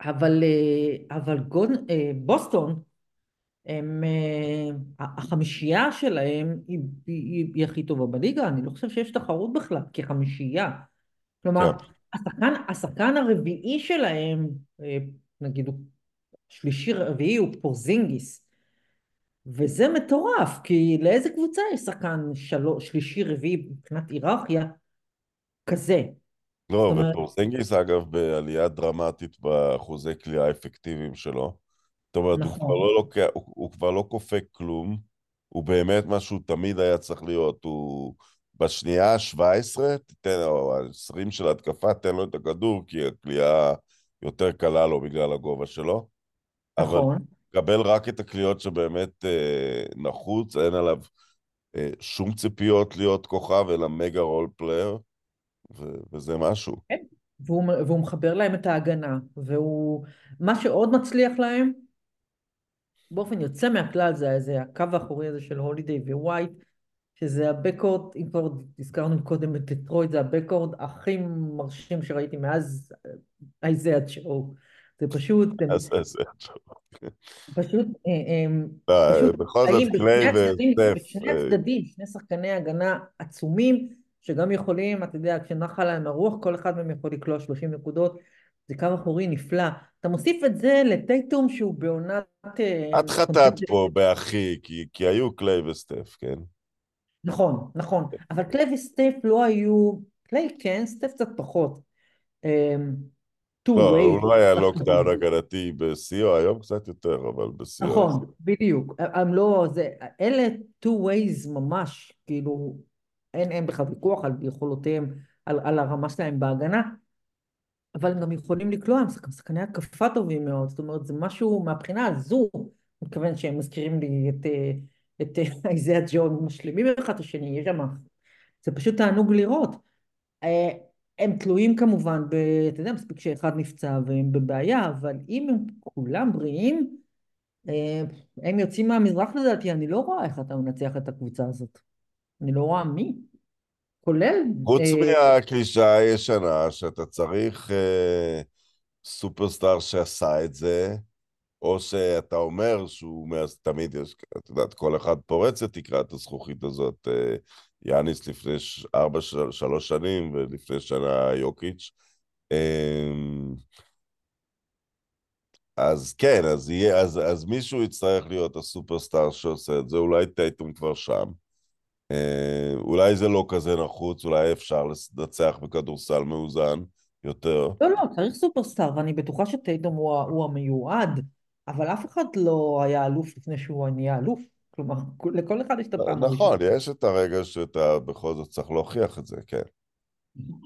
אבל, אה, אבל גוד, אה, בוסטון, הם, אה, החמישייה שלהם היא, היא, היא הכי טובה בליגה, אני לא חושב שיש תחרות בכלל כחמישייה. כלומר, כן. השחקן, השחקן הרביעי שלהם, נגיד שלישי רביעי הוא פורזינגיס, וזה מטורף, כי לאיזה קבוצה יש שחקן שלו, שלישי רביעי מבחינת היררכיה כזה? לא, ופורסינגיס אגב בעלייה דרמטית באחוזי כליאה האפקטיביים שלו. זאת אומרת, הוא נכון. כבר לא לוקח, הוא, הוא כבר לא כופה כלום, הוא באמת מה שהוא תמיד היה צריך להיות, הוא בשנייה ה-17, תיתן, או ה-20 של ההתקפה, תן לו את הכדור, כי הכלייה יותר קלה לו בגלל הגובה שלו. אבל נכון. קבל רק את הקליעות שבאמת אה, נחוץ, אין עליו אה, שום ציפיות להיות כוכב, אלא mega role player, וזה משהו. והוא, והוא מחבר להם את ההגנה, והוא, מה שעוד מצליח להם, באופן יוצא מהכלל זה איזה הקו האחורי הזה של הולידיי ווייט, שזה ה backcourt, אם כבר הזכרנו קודם את דטרויט, זה ה backcourt הכי מרשים שראיתי מאז אייזאה ג'ו. זה פשוט, הם אז פשוט, אה, לא, פשוט בכל זאת, קליי וסטף, בשני אה, הצדדים, שני שחקני הגנה עצומים, שגם יכולים, אתה יודע, כשנחה להם הרוח, כל אחד מהם יכול לקלוע 30 נקודות. זה קו אחורי נפלא. אתה מוסיף את זה לטייטום שהוא בעונת... אה, את חטאת פה באחי, כי, כי היו קליי וסטף, כן? נכון, נכון. אבל קליי וסטף לא היו... קליי כן, סטף קצת פחות. אמ, לא, לא היה לוקדאון הגנתי בשיאו, היום קצת יותר, אבל בשיאו. נכון, בדיוק. הם לא... זה... אלה two ways ממש, כאילו, אין, אין בכלל ויכוח על יכולותיהם, על, על הרמה שלהם בהגנה, אבל הם גם יכולים לקלוע, הם שחקני התקפה טובים מאוד, זאת אומרת, זה משהו מהבחינה הזו, מתכוון שהם מזכירים לי את, אה, את אה, איזאה ג'ון, משלימים אחד את השני, יש שם, זה פשוט תענוג לראות. אה, הם תלויים כמובן, ב, אתה יודע, מספיק שאחד נפצע והם בבעיה, אבל אם הם כולם בריאים, הם יוצאים מהמזרח לדעתי, אני לא רואה איך אתה מנצח את הקבוצה הזאת. אני לא רואה מי. כולל... חוץ אה, מהקלישאה הישנה, שאתה צריך אה, סופרסטאר שעשה את זה, או שאתה אומר שהוא, מאז- תמיד יש, את יודעת, כל אחד פורץ את תקרת הזכוכית הזאת. אה, יאניס לפני ארבע, של- שלוש שנים, ולפני שנה יוקיץ'. אה, אז כן, אז, יהיה, אז, אז מישהו יצטרך להיות הסופרסטאר שעושה את זה, אולי טייטום כבר שם. אה, אולי זה לא כזה נחוץ, אולי אפשר לנצח בכדורסל מאוזן יותר. לא, לא, צריך סופרסטאר, ואני בטוחה שטייטום הוא, הוא המיועד, אבל אף אחד לא היה אלוף לפני שהוא נהיה אלוף. כלומר, לכל אחד יש את הפעם הראשונה. נכון, יש את הרגע שאתה בכל זאת צריך להוכיח את זה, כן.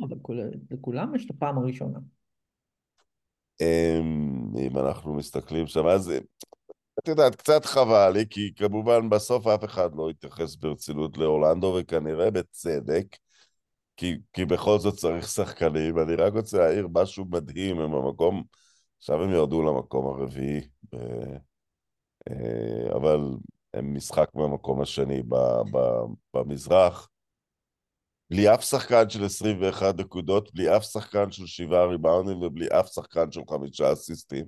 אבל כול- לכולם יש את הפעם הראשונה. אמ, אם אנחנו מסתכלים שם, אז את יודעת, קצת חבל לי, כי כמובן בסוף אף אחד לא התייחס ברצינות לאורלנדו, וכנראה בצדק, כי, כי בכל זאת צריך שחקנים. אני רק רוצה להעיר משהו מדהים, הם במקום, עכשיו הם ירדו למקום הרביעי, ב- אה, אבל הם משחק מהמקום השני ב, ב, במזרח. בלי אף שחקן של 21 נקודות, בלי אף שחקן של שבעה ריבאונדים ובלי אף שחקן של חמישה אסיסטים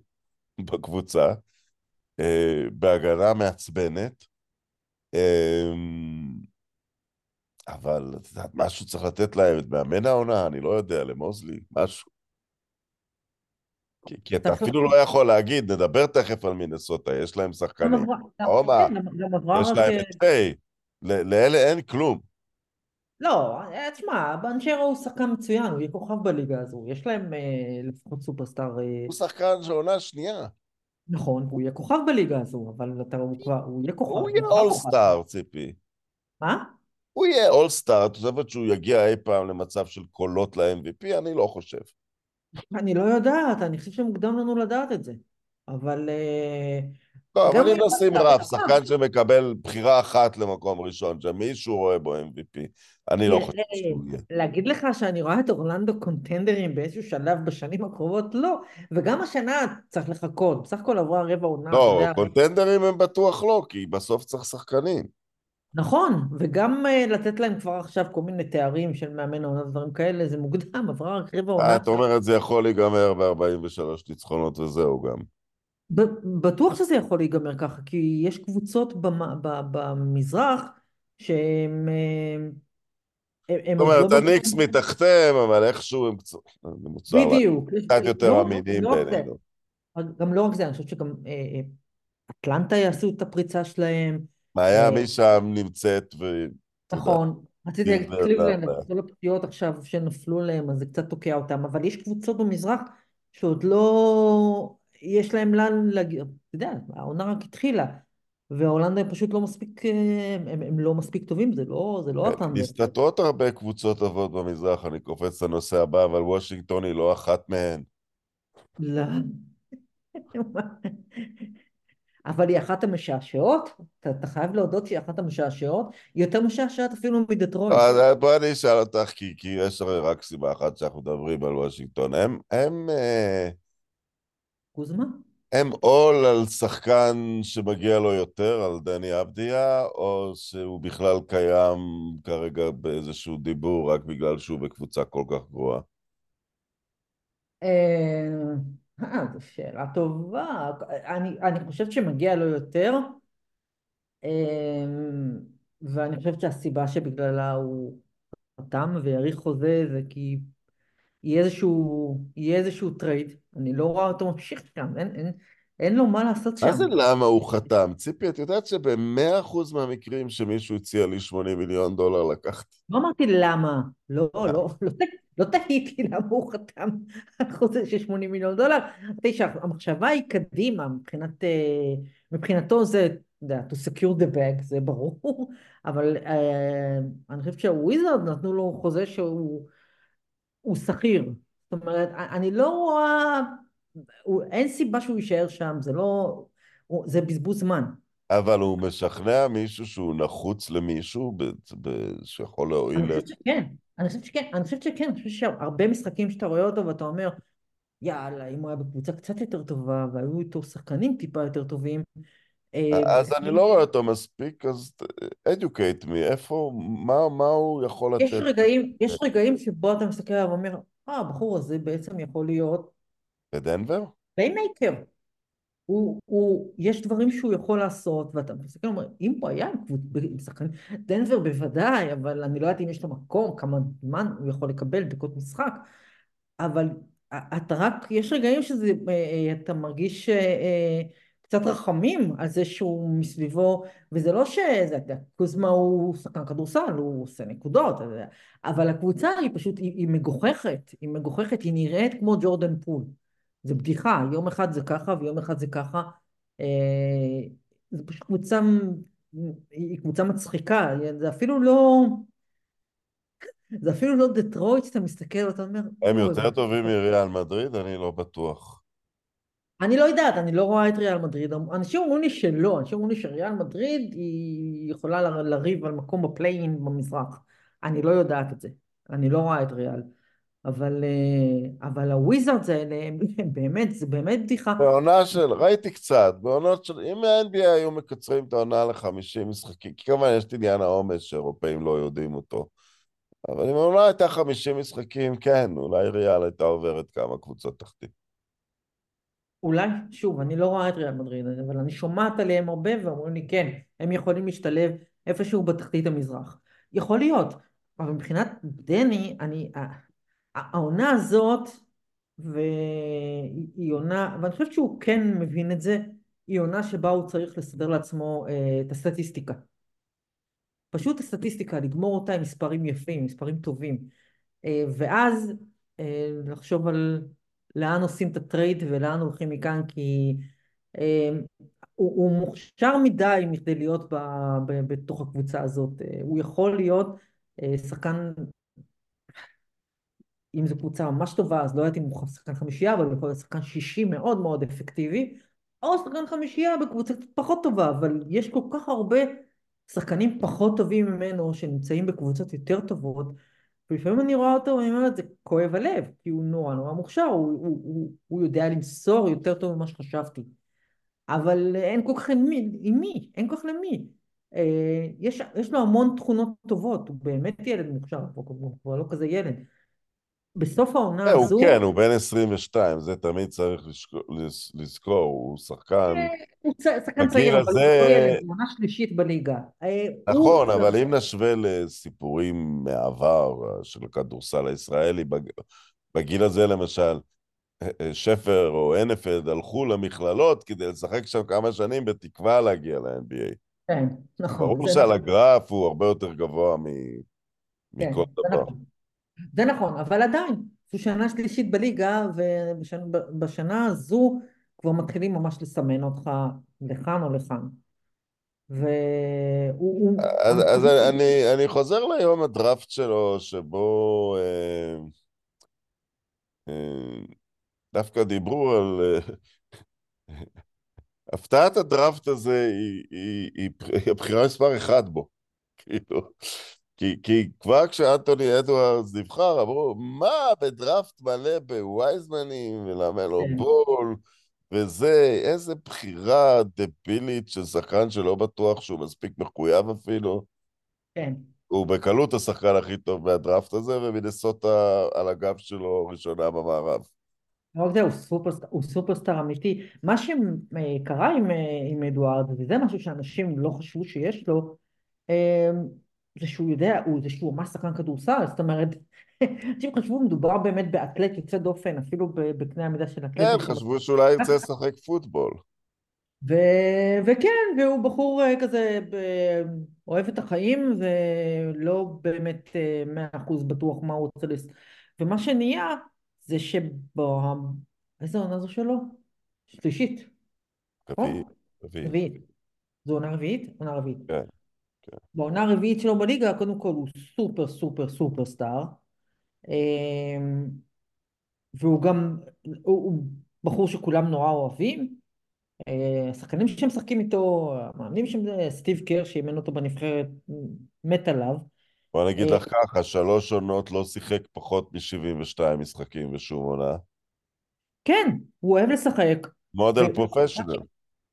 בקבוצה. אה, בהגנה מעצבנת, אה, אבל את יודעת, משהו צריך לתת להם, את מאמן העונה, אני לא יודע, למוזלי, משהו. כי, כי אתה אפילו לא יכול להגיד, נדבר תכף על מינסוטה, יש להם שחקנים, עומר, כן, יש. להם את פיי, לאלה אין כלום. לא, אה, תשמע, בנצ'רו הוא שחקן מצוין, הוא יהיה כוכב בליגה הזו, יש להם אה, לפחות סופרסטאר, הוא שחקן של עונה שנייה. נכון, הוא יהיה כוכב בליגה הזו, אבל אתה, הוא כבר, הוא יהיה כוכב, הוא יהיה. אולסטאר, ציפי. מה? הוא יהיה אולסטאר, את חושבת שהוא יגיע אי פעם למצב של קולות ל-MVP? אני לא חושב. אני לא יודעת, אני חושב שמוקדם לנו לדעת את זה, אבל אה, לא, אבל אם נשים רף, שחקן שמקבל בחירה אחת למקום ראשון, שמישהו רואה בו MVP, אני לא חושב שהוא יהיה. להגיד לך שאני רואה את אורלנדו קונטנדרים באיזשהו שלב בשנים הקרובות? לא, וגם השנה צריך לחכות, בסך הכל עברה רבע עונה, לא. קונטנדרים הם בטוח לא, כי בסוף צריך שחקנים. נכון, וגם אה, לתת להם כבר עכשיו כל מיני תארים של מאמן העונה ודברים כאלה, זה מוקדם, עברה רק רבע עונה. את אומרת, זה יכול להיגמר ב-43 ניצחונות וזהו גם. בטוח שזה יכול להיגמר ככה, כי יש קבוצות במזרח שהן... אה, זאת אומרת, לא הניקס מתחתיהם, אבל איכשהו הם קצת... בדיוק. קצת יותר לא- אמינים לא. בעינינו. גם לא רק זה, אני חושבת שגם אה, אה, אטלנטה יעשו את הפריצה שלהם. מיאמי שם נמצאת, ו... נכון. רציתי להגיד קליבלנד, כל הפציעות עכשיו שנפלו להם, אז זה קצת תוקע אותם, אבל יש קבוצות במזרח שעוד לא... יש להם לאן להגיע, אתה יודע, העונה רק התחילה, וההולנד הם פשוט לא מספיק, אה, הם, הם לא מספיק טובים, זה לא, זה לא הטנדר. מסתתרות הרבה קבוצות טובות במזרח, אני קופץ לנושא הבא, אבל וושינגטון היא לא אחת מהן. לא. אבל היא אחת המשעשעות, אתה, אתה חייב להודות שהיא אחת המשעשעות, היא יותר משעשעת אפילו מדטרויט. אז בואי אני אשאל אותך, כי, כי יש הרי רק סיבה אחת שאנחנו מדברים על וושינגטון. הם, הם, אה, קוזמה? הם עול על שחקן שמגיע לו יותר, על דני אבדיה, או שהוא בכלל קיים כרגע באיזשהו דיבור רק בגלל שהוא בקבוצה כל כך גרועה? אה, אה, זו שאלה טובה. אני, אני חושבת שמגיע לו יותר, אה, ואני חושבת שהסיבה שבגללה הוא חתם והאריך חוזה זה כי יהיה איזשהו, יהיה איזשהו טרייד. אני לא רואה אותו ממשיך שם, אין, אין, אין לו מה לעשות שם. מה זה למה הוא חתם? ציפי, את יודעת שבמאה אחוז מהמקרים שמישהו הציע לי 80 מיליון דולר לקחתי. לא אמרתי למה, לא, לא, לא, לא תהיתי למה הוא חתם על חוזה של 80 מיליון דולר, אמרתי שהמחשבה היא קדימה, מבחינת, אה, מבחינתו זה, אתה יודע, to secure the bag, זה ברור, אבל אה, אני חושבת שהוויזרד נתנו לו חוזה שהוא הוא שכיר, זאת אומרת, אני לא רואה, הוא, אין סיבה שהוא יישאר שם, זה לא, הוא, זה בזבוז זמן. אבל הוא משכנע מישהו שהוא נחוץ למישהו ב- ב- שיכול להועיל אני. חושבת שכן, אני חושבת שכן, אני חושבת שכן, אני חושבת שהרבה משחקים שאתה רואה אותו ואתה אומר, יאללה, אם הוא היה בקבוצה קצת יותר טובה והיו איתו שחקנים טיפה יותר טובים, אז אני לא רואה אותו מספיק, אז educate me, איפה, מה, מה הוא יכול יש לתת רגעים, יש רגעים שבו אתה מסתכל עליו ואומר, אה, הבחור הזה בעצם יכול להיות בדנבר? Playmaker. הוא, הוא, יש דברים שהוא יכול לעשות, ואתה מסתכל ואומר, אם הוא היה עם שחקנים, דנבר בוודאי, אבל אני לא יודעת אם יש לו מקום, כמה זמן הוא יכול לקבל דקות משחק, אבל אתה רק, יש רגעים שזה, אה, אה, אתה מרגיש אה, אה, קצת רחמים על זה שהוא מסביבו, וזה לא שזה, קוזמה הוא שחקן כדורסל, הוא עושה נקודות, אבל הקבוצה היא פשוט, היא, היא מגוחכת, היא מגוחכת, היא נראית כמו ג'ורדן פול. זה בדיחה, יום אחד זה ככה ויום אחד זה ככה. אה, זה פשוט קבוצה, היא קבוצה מצחיקה, זה אפילו לא, זה אפילו לא דטרויט שאתה מסתכל ואתה אומר, הם "אוי, יותר טובים מריאל מדריד? אני לא בטוח. אני לא יודעת, אני לא רואה את ריאל מדריד. אנשים אומרים לי שלא, אנשים אומרים לי שריאל מדריד היא יכולה לריב על מקום ב play-in במזרח. אני לא יודעת את זה. אני לא רואה את ריאל. אבל, אה, אבל הוויזארדס האלה, הם הם באמת, זה באמת בדיחה. בעונה של, ראיתי קצת, בעונות של, אם ה-NBA היו מקצרים את העונה ל-50 משחקים, כי כמובן יש את עניין העומס שאירופאים לא יודעים אותו, אבל אם העונה הייתה 50 משחקים, כן, אולי ריאל הייתה עוברת כמה קבוצות תחתית. אולי, שוב, אני לא רואה את ריאל מדריד, אבל אני שומעת עליהם הרבה ואומרים לי, כן, הם יכולים להשתלב איפשהו בתחתית המזרח. יכול להיות, אבל מבחינת דני, אני, העונה הזאת, והיא עונה, ואני חושבת שהוא כן מבין את זה, היא עונה שבה הוא צריך לסדר לעצמו אה, את הסטטיסטיקה. פשוט הסטטיסטיקה, לגמור אותה עם מספרים יפים, מספרים טובים. אה, ואז אה, לחשוב על לאן עושים את הטרייד ולאן הולכים מכאן, כי אה, הוא, הוא מוכשר מדי מכדי להיות ב, ב, בתוך הקבוצה הזאת. אה, הוא יכול להיות אה, שחקן, אם זו קבוצה ממש טובה, אז לא יודעת אם הוא שחקן חמישייה, אבל הוא יכול להיות שחקן שישי מאוד מאוד אפקטיבי, או שחקן חמישייה בקבוצה קצת פחות טובה, אבל יש כל כך הרבה שחקנים פחות טובים ממנו שנמצאים בקבוצות יותר טובות, ולפעמים אני רואה אותו ואני אומרת, זה כואב הלב, כי הוא נורא נורא מוכשר, הוא, הוא, הוא, הוא יודע למסור יותר טוב ממה שחשבתי. אבל אין כל כך עם מי, עם מי, אין כל כך למי. אה, יש, יש לו המון תכונות טובות, הוא באמת ילד מוכשר, הוא כבר לא כזה ילד. בסוף העונה אה, הוא הזו, כן, הוא בן 22, זה תמיד צריך לזכור, הוא שחקן... הוא צ- שחקן צעיר, אבל הוא לא הוא עונה שלישית בליגה. אה, נכון, הוא- אבל אם נשווה לסיפורים מהעבר אה, של הכדורסל הישראלי, בג- בגיל הזה למשל, אה, אה, שפר או הנפלד הלכו למכללות כדי לשחק שם כמה שנים בתקווה להגיע ל-NBA. כן, נכון. ברור זה שעל נכון. הגרף הוא הרבה יותר גבוה כן, מכל דבר. זה נכון, אבל עדיין, זו שנה שלישית בליגה, ובשנה הזו כבר מתחילים ממש לסמן אותך לכאן או לכאן. והוא... הוא- אז, אני אז אני, אני חוזר ליום הדראפט שלו, שבו אה, אה, דווקא דיברו על... אה, הפתעת הדראפט הזה היא, היא, היא, היא הבחירה מספר אחד בו. כאילו, כי, כי כבר כשאנטוני אדוארדס נבחר, אמרו, מה, בדראפט מלא בווייזמנים ולמלו כן. בול, וזה, איזה בחירה דבילית של שחקן שלא בטוח שהוא מספיק מחויב אפילו. כן, הוא בקלות השחקן הכי טוב מהדראפט הזה, ומנסוטה על הגב שלו ראשונה במערב. לא רק זה, הוא סופרסטאר, הוא סופרסטאר אמיתי. מה שקרה עם, אה, עם אדוארד, וזה משהו שאנשים לא חשבו שיש לו, אה, זה שהוא יודע, הוא, זה שהוא ממש שחקן כדורסל, זאת אומרת, אנשים חשבו מדובר באמת באתלט יוצא דופן, אפילו בקנה המידה של אתלט. כן, חשבו שאולי ירצה לשחק פוטבול. ו... וכן, והוא בחור אה, כזה אוהב את החיים ולא באמת אה, מאה אחוז בטוח מה הוא רוצה לס... ומה שנהיה זה שבו... איזה עונה זו שלו? שלישית, רביעי, רביעי. רביעית. זו עונה רביעית? עונה רביעית. כן, כן. בעונה הרביעית שלו בליגה, קודם כל הוא סופר סופר סופר סטאר. אמ, והוא גם, הוא, הוא בחור שכולם נורא אוהבים. אה, השחקנים שמשחקים איתו, המאמנים שם זה סטיב קר שאימן אותו בנבחרת, מת עליו. בוא נגיד אה, לך ככה, שלוש עונות לא שיחק פחות מ-72 משחקים בשום עונה. כן, הוא אוהב לשחק, מודל פרופשיונל.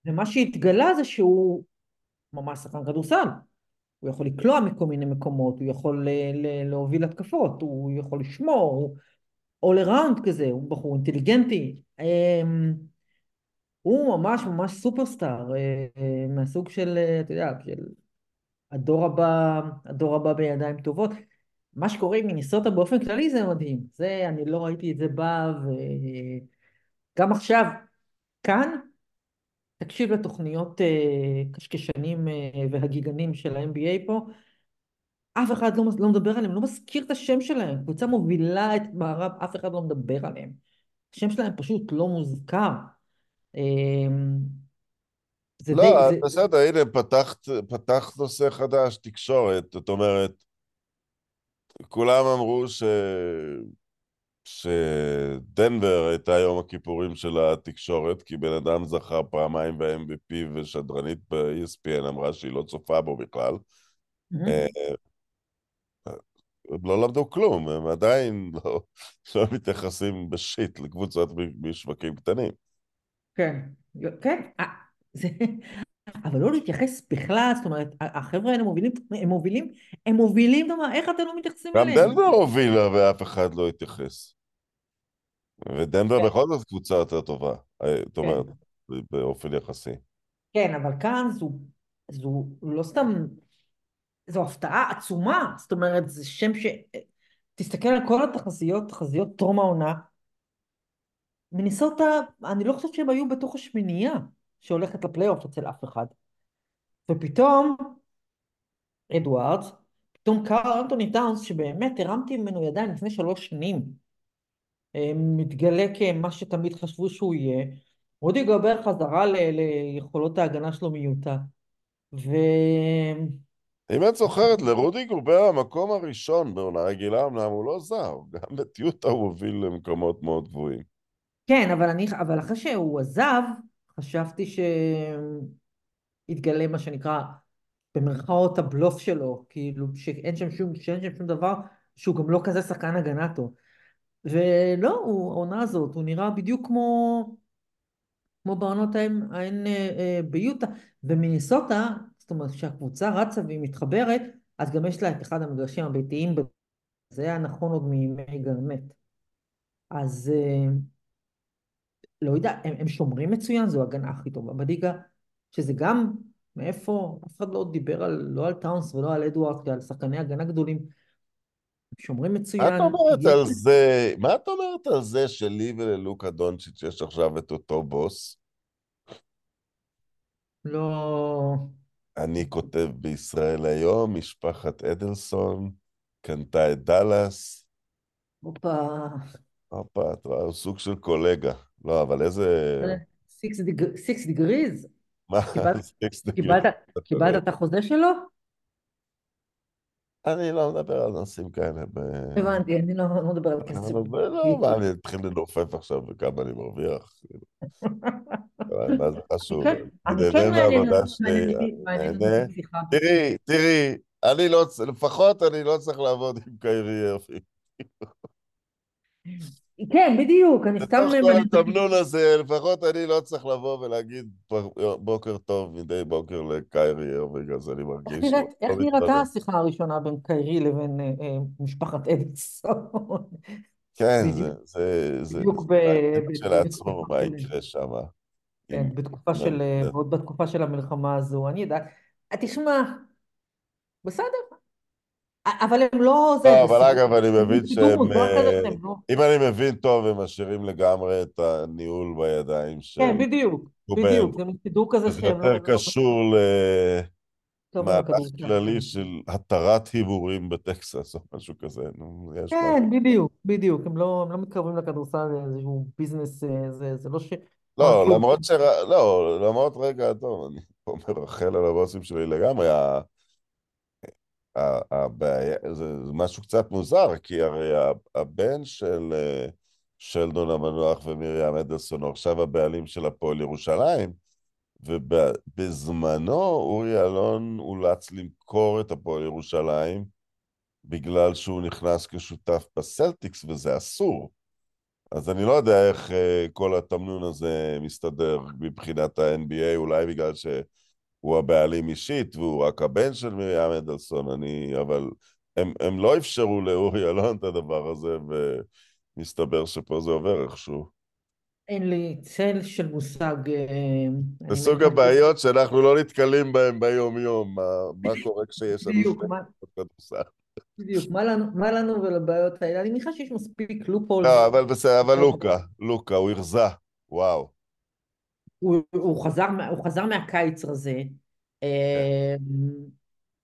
ומה שהתגלה זה שהוא ממש שחקן כדורסל. הוא יכול לקלוע מכל מיני מקומות, הוא יכול להוביל התקפות, הוא יכול לשמור, הוא all around כזה, הוא בחור אינטליגנטי. אמ, הוא ממש ממש סופרסטאר, אה, אה, מהסוג של, אה, אתה יודע, של הדור הבא, הדור הבא בידיים טובות. מה שקורה עם מיניסוטה באופן כללי זה מדהים. זה, אני לא ראיתי את זה בא, וגם עכשיו, כאן, תקשיב לתוכניות אה, קשקשנים אה, והגיגנים של ה-NBA פה, אף אחד לא, לא מדבר עליהם, לא מזכיר את השם שלהם. קבוצה מובילה את מערב, אף אחד לא מדבר עליהם. השם שלהם פשוט לא מוזכר. אה, זה די, לא, זה, בסדר, הנה, פתחת, פתחת נושא חדש, תקשורת. זאת אומרת, כולם אמרו ש... שדנבר הייתה יום הכיפורים של התקשורת, כי בן אדם זכה פעמיים ב-MVP ושדרנית ב-ESPN אמרה שהיא לא צופה בו בכלל. אה, הם לא למדו כלום, הם עדיין לא, לא מתייחסים בשיט לקבוצות משווקים קטנים. כן, כן, אה, זה, אבל לא להתייחס בכלל, זאת אומרת, החבר'ה האלה מובילים, הם מובילים, הם מובילים, איך אתם לא מתייחסים גם אליהם? דנבר הובילה ואף אחד לא התייחס. ודנבר כן. בכל זאת קבוצה יותר טובה, אה, זאת אומרת, באופן יחסי. כן, אבל כאן זו, זו לא סתם, זו הפתעה עצומה, זאת אומרת, זה שם ש... תסתכל על כל התחזיות, תחזיות טרום העונה, מניסוטה, אני לא חושבת שהם היו בתוך השמינייה שהולכת לפלייאוף אצל אף אחד. ופתאום, אדוארדס, פתאום קארל אנטוני טאונס, שבאמת הרמתי ממנו ידיים לפני שלוש שנים, מתגלה כמה שתמיד חשבו שהוא יהיה. רודי גובר חזרה ל- ליכולות ההגנה שלו מיוטה. ו... אם את זוכרת, לרודי גובר המקום הראשון בעונה רגילה, אמנם הוא לא זר, גם את יוטה הוא הוביל למקומות מאוד גבוהים. כן, אבל, אני, אבל אחרי שהוא עזב, חשבתי שהתגלה מה שנקרא, במרכאות הבלוף שלו, כאילו שאין שם שום, שאין שם שום דבר, שהוא גם לא כזה שחקן הגנה טוב. ולא, העונה הזאת, הוא נראה בדיוק כמו, כמו בעונות ההן, אה, אה, ביוטה. ומיניסוטה, זאת אומרת, כשהקבוצה רצה והיא מתחברת, אז גם יש לה את אחד המגרשים הביתיים, זה היה נכון עוד מימי גרמט. אז אה, לא יודע, הם, הם שומרים מצוין, זו ההגנה הכי טובה בליגה, שזה גם, מאיפה, אף אחד לא דיבר על, לא על טאונס ולא על אדוארד, כעל שחקני הגנה גדולים. שומרים מה מצוין. את אומרת על זה, מה את אומרת על זה שלי וללוקה דונצ'יץ' יש עכשיו את אותו בוס? לא... אני כותב בישראל היום, משפחת אדלסון קנתה את דאלאס. הופה, הופה, את רואה, הוא סוג של קולגה. לא, אבל איזה... סיקס דגריז? מה? קיבלת את החוזה שלו? אני לא מדבר על נושאים כאלה. ב... הבנתי, אני לא לא מדבר על כסף. לא, מה, אני אתחיל לנופף עכשיו וכמה אני מרוויח? מה זה חשוב? אני נהנה מעניין מהעבודה שלי, אותי נהנה. תראי, תראי, אני לא, לפחות אני לא צריך לעבוד עם קיירי ארפי. כן, בדיוק, אני סתם... בתוך כל. התמנון הזה, לפחות אני לא צריך לבוא ולהגיד בוקר טוב מדי בוקר לקיירי ארוויג, אז אני מרגיש... לא איך. נראתה השיחה הראשונה בין קיירי לבין אה, אה, משפחת אדלסון? כן. זה, בדיוק ב- כשלעצמו, מה יקרה שם. כן, בתקופה של... אה, ועוד בתקופה של המלחמה הזו, אני יודעת. תשמע, בסדר. אה, אבל הם לא... זה- לא, זה אבל אגב, אני זה מבין שהם... אה, לא- אם אני מבין טוב, הם משאירים לגמרי את הניהול בידיים של... כן, בדיוק, בדיוק. זה סידור כזה זה שהם לא... יותר קשור טוב למהלך לכדורסל. כללי של התרת הימורים בטקסס או משהו כזה. נו, יש. כן, בדיוק, בדיוק. הם לא לא מתקרבים לכדורסל, זה איזשהו ביזנס, אה, זה זה לא ש... לא, כלום. למרות ש... לא, למרות רגע, טוב, אני פה מרחל על הבוסים שלי לגמרי. הבעיה, זה זה משהו קצת מוזר, כי הרי הבן של אה, שלדון המנוח ומרים אדלסון הוא עכשיו הבעלים של הפועל ירושלים, ובזמנו אורי אלון אולץ למכור את הפועל ירושלים בגלל שהוא נכנס כשותף בסלטיקס, וזה אסור. אז אני לא יודע איך אה, כל התמנון הזה מסתדר מבחינת ה-NBA, אולי בגלל שהוא הבעלים אישית והוא רק הבן של מרים אדלסון, אני... אבל הם, הם לא אפשרו לאורי אלון את הדבר הזה, ומסתבר שפה זה עובר איכשהו. אין לי צל של מושג. אה, זה סוג מניחה- הבעיות שאנחנו לא נתקלים בהן ביום-יום, מה, מה קורה כשיש לנו שני מה- כדורסל. בדיוק, מה לנו, מה לנו ולבעיות האלה? אני מניחה שיש מספיק לופול. לא, אבל בסדר, אבל לוקה, לוקה, הוא הרזה, וואו. הוא, הוא, חזר, הוא חזר מהקיץ הזה. אה,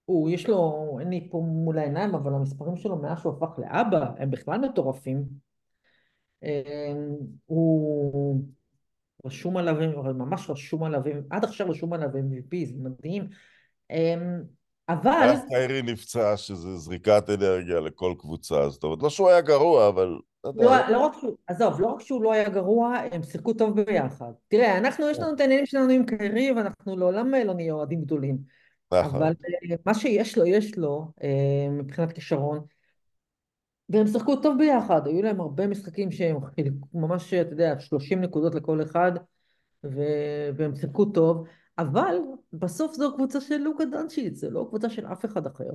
הוא, יש לו, אין לי פה מול העיניים, אבל המספרים שלו מאז שהוא הפך לאבא, הם בכלל מטורפים. אה, הוא רשום עליו, ממש רשום עליו, עד עכשיו רשום עליו MVP, זה מדהים. אה, אבל, ואז קיירי נפצע, שזה זריקת אנרגיה לכל קבוצה, זאת אומרת, לא שהוא היה גרוע, אבל... לא לא, רק שהוא, עזוב, לא רק שהוא לא היה גרוע, הם שיחקו טוב ביחד. תראה, אנחנו, יש לנו את העניינים שלנו עם קיירי, ואנחנו לעולם לא נהיה אוהדים גדולים. נכון. אבל אה, מה שיש לו, יש לו, אה, מבחינת כישרון. והם שיחקו טוב ביחד, היו להם הרבה משחקים שהם חילקו ממש, אתה יודע, 30 נקודות לכל אחד, ו- והם שיחקו טוב, אבל בסוף זו קבוצה של לוקה דנצ'יץ, זה לא קבוצה של אף אחד אחר.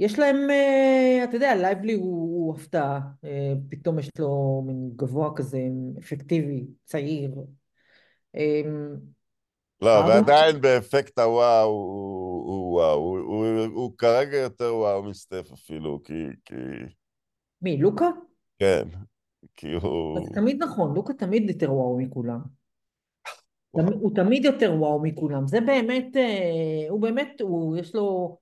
ויש להם, אה, אתה יודע, לייבלי הוא, הוא הפתעה, אה, פתאום יש לו מין גבוה כזה, אפקטיבי, צעיר. אה, לא, ועדיין באפקט הוואו, הוא הוא וואו, הוא- הוא- הוא כרגע יותר וואו מסטף אפילו, כי, כי, מי, לוקה? כן, כי הוא... זה תמיד נכון, לוקה תמיד יותר וואו מכולם. הוא תמיד יותר וואו מכולם. זה באמת, הוא באמת, הוא, יש לו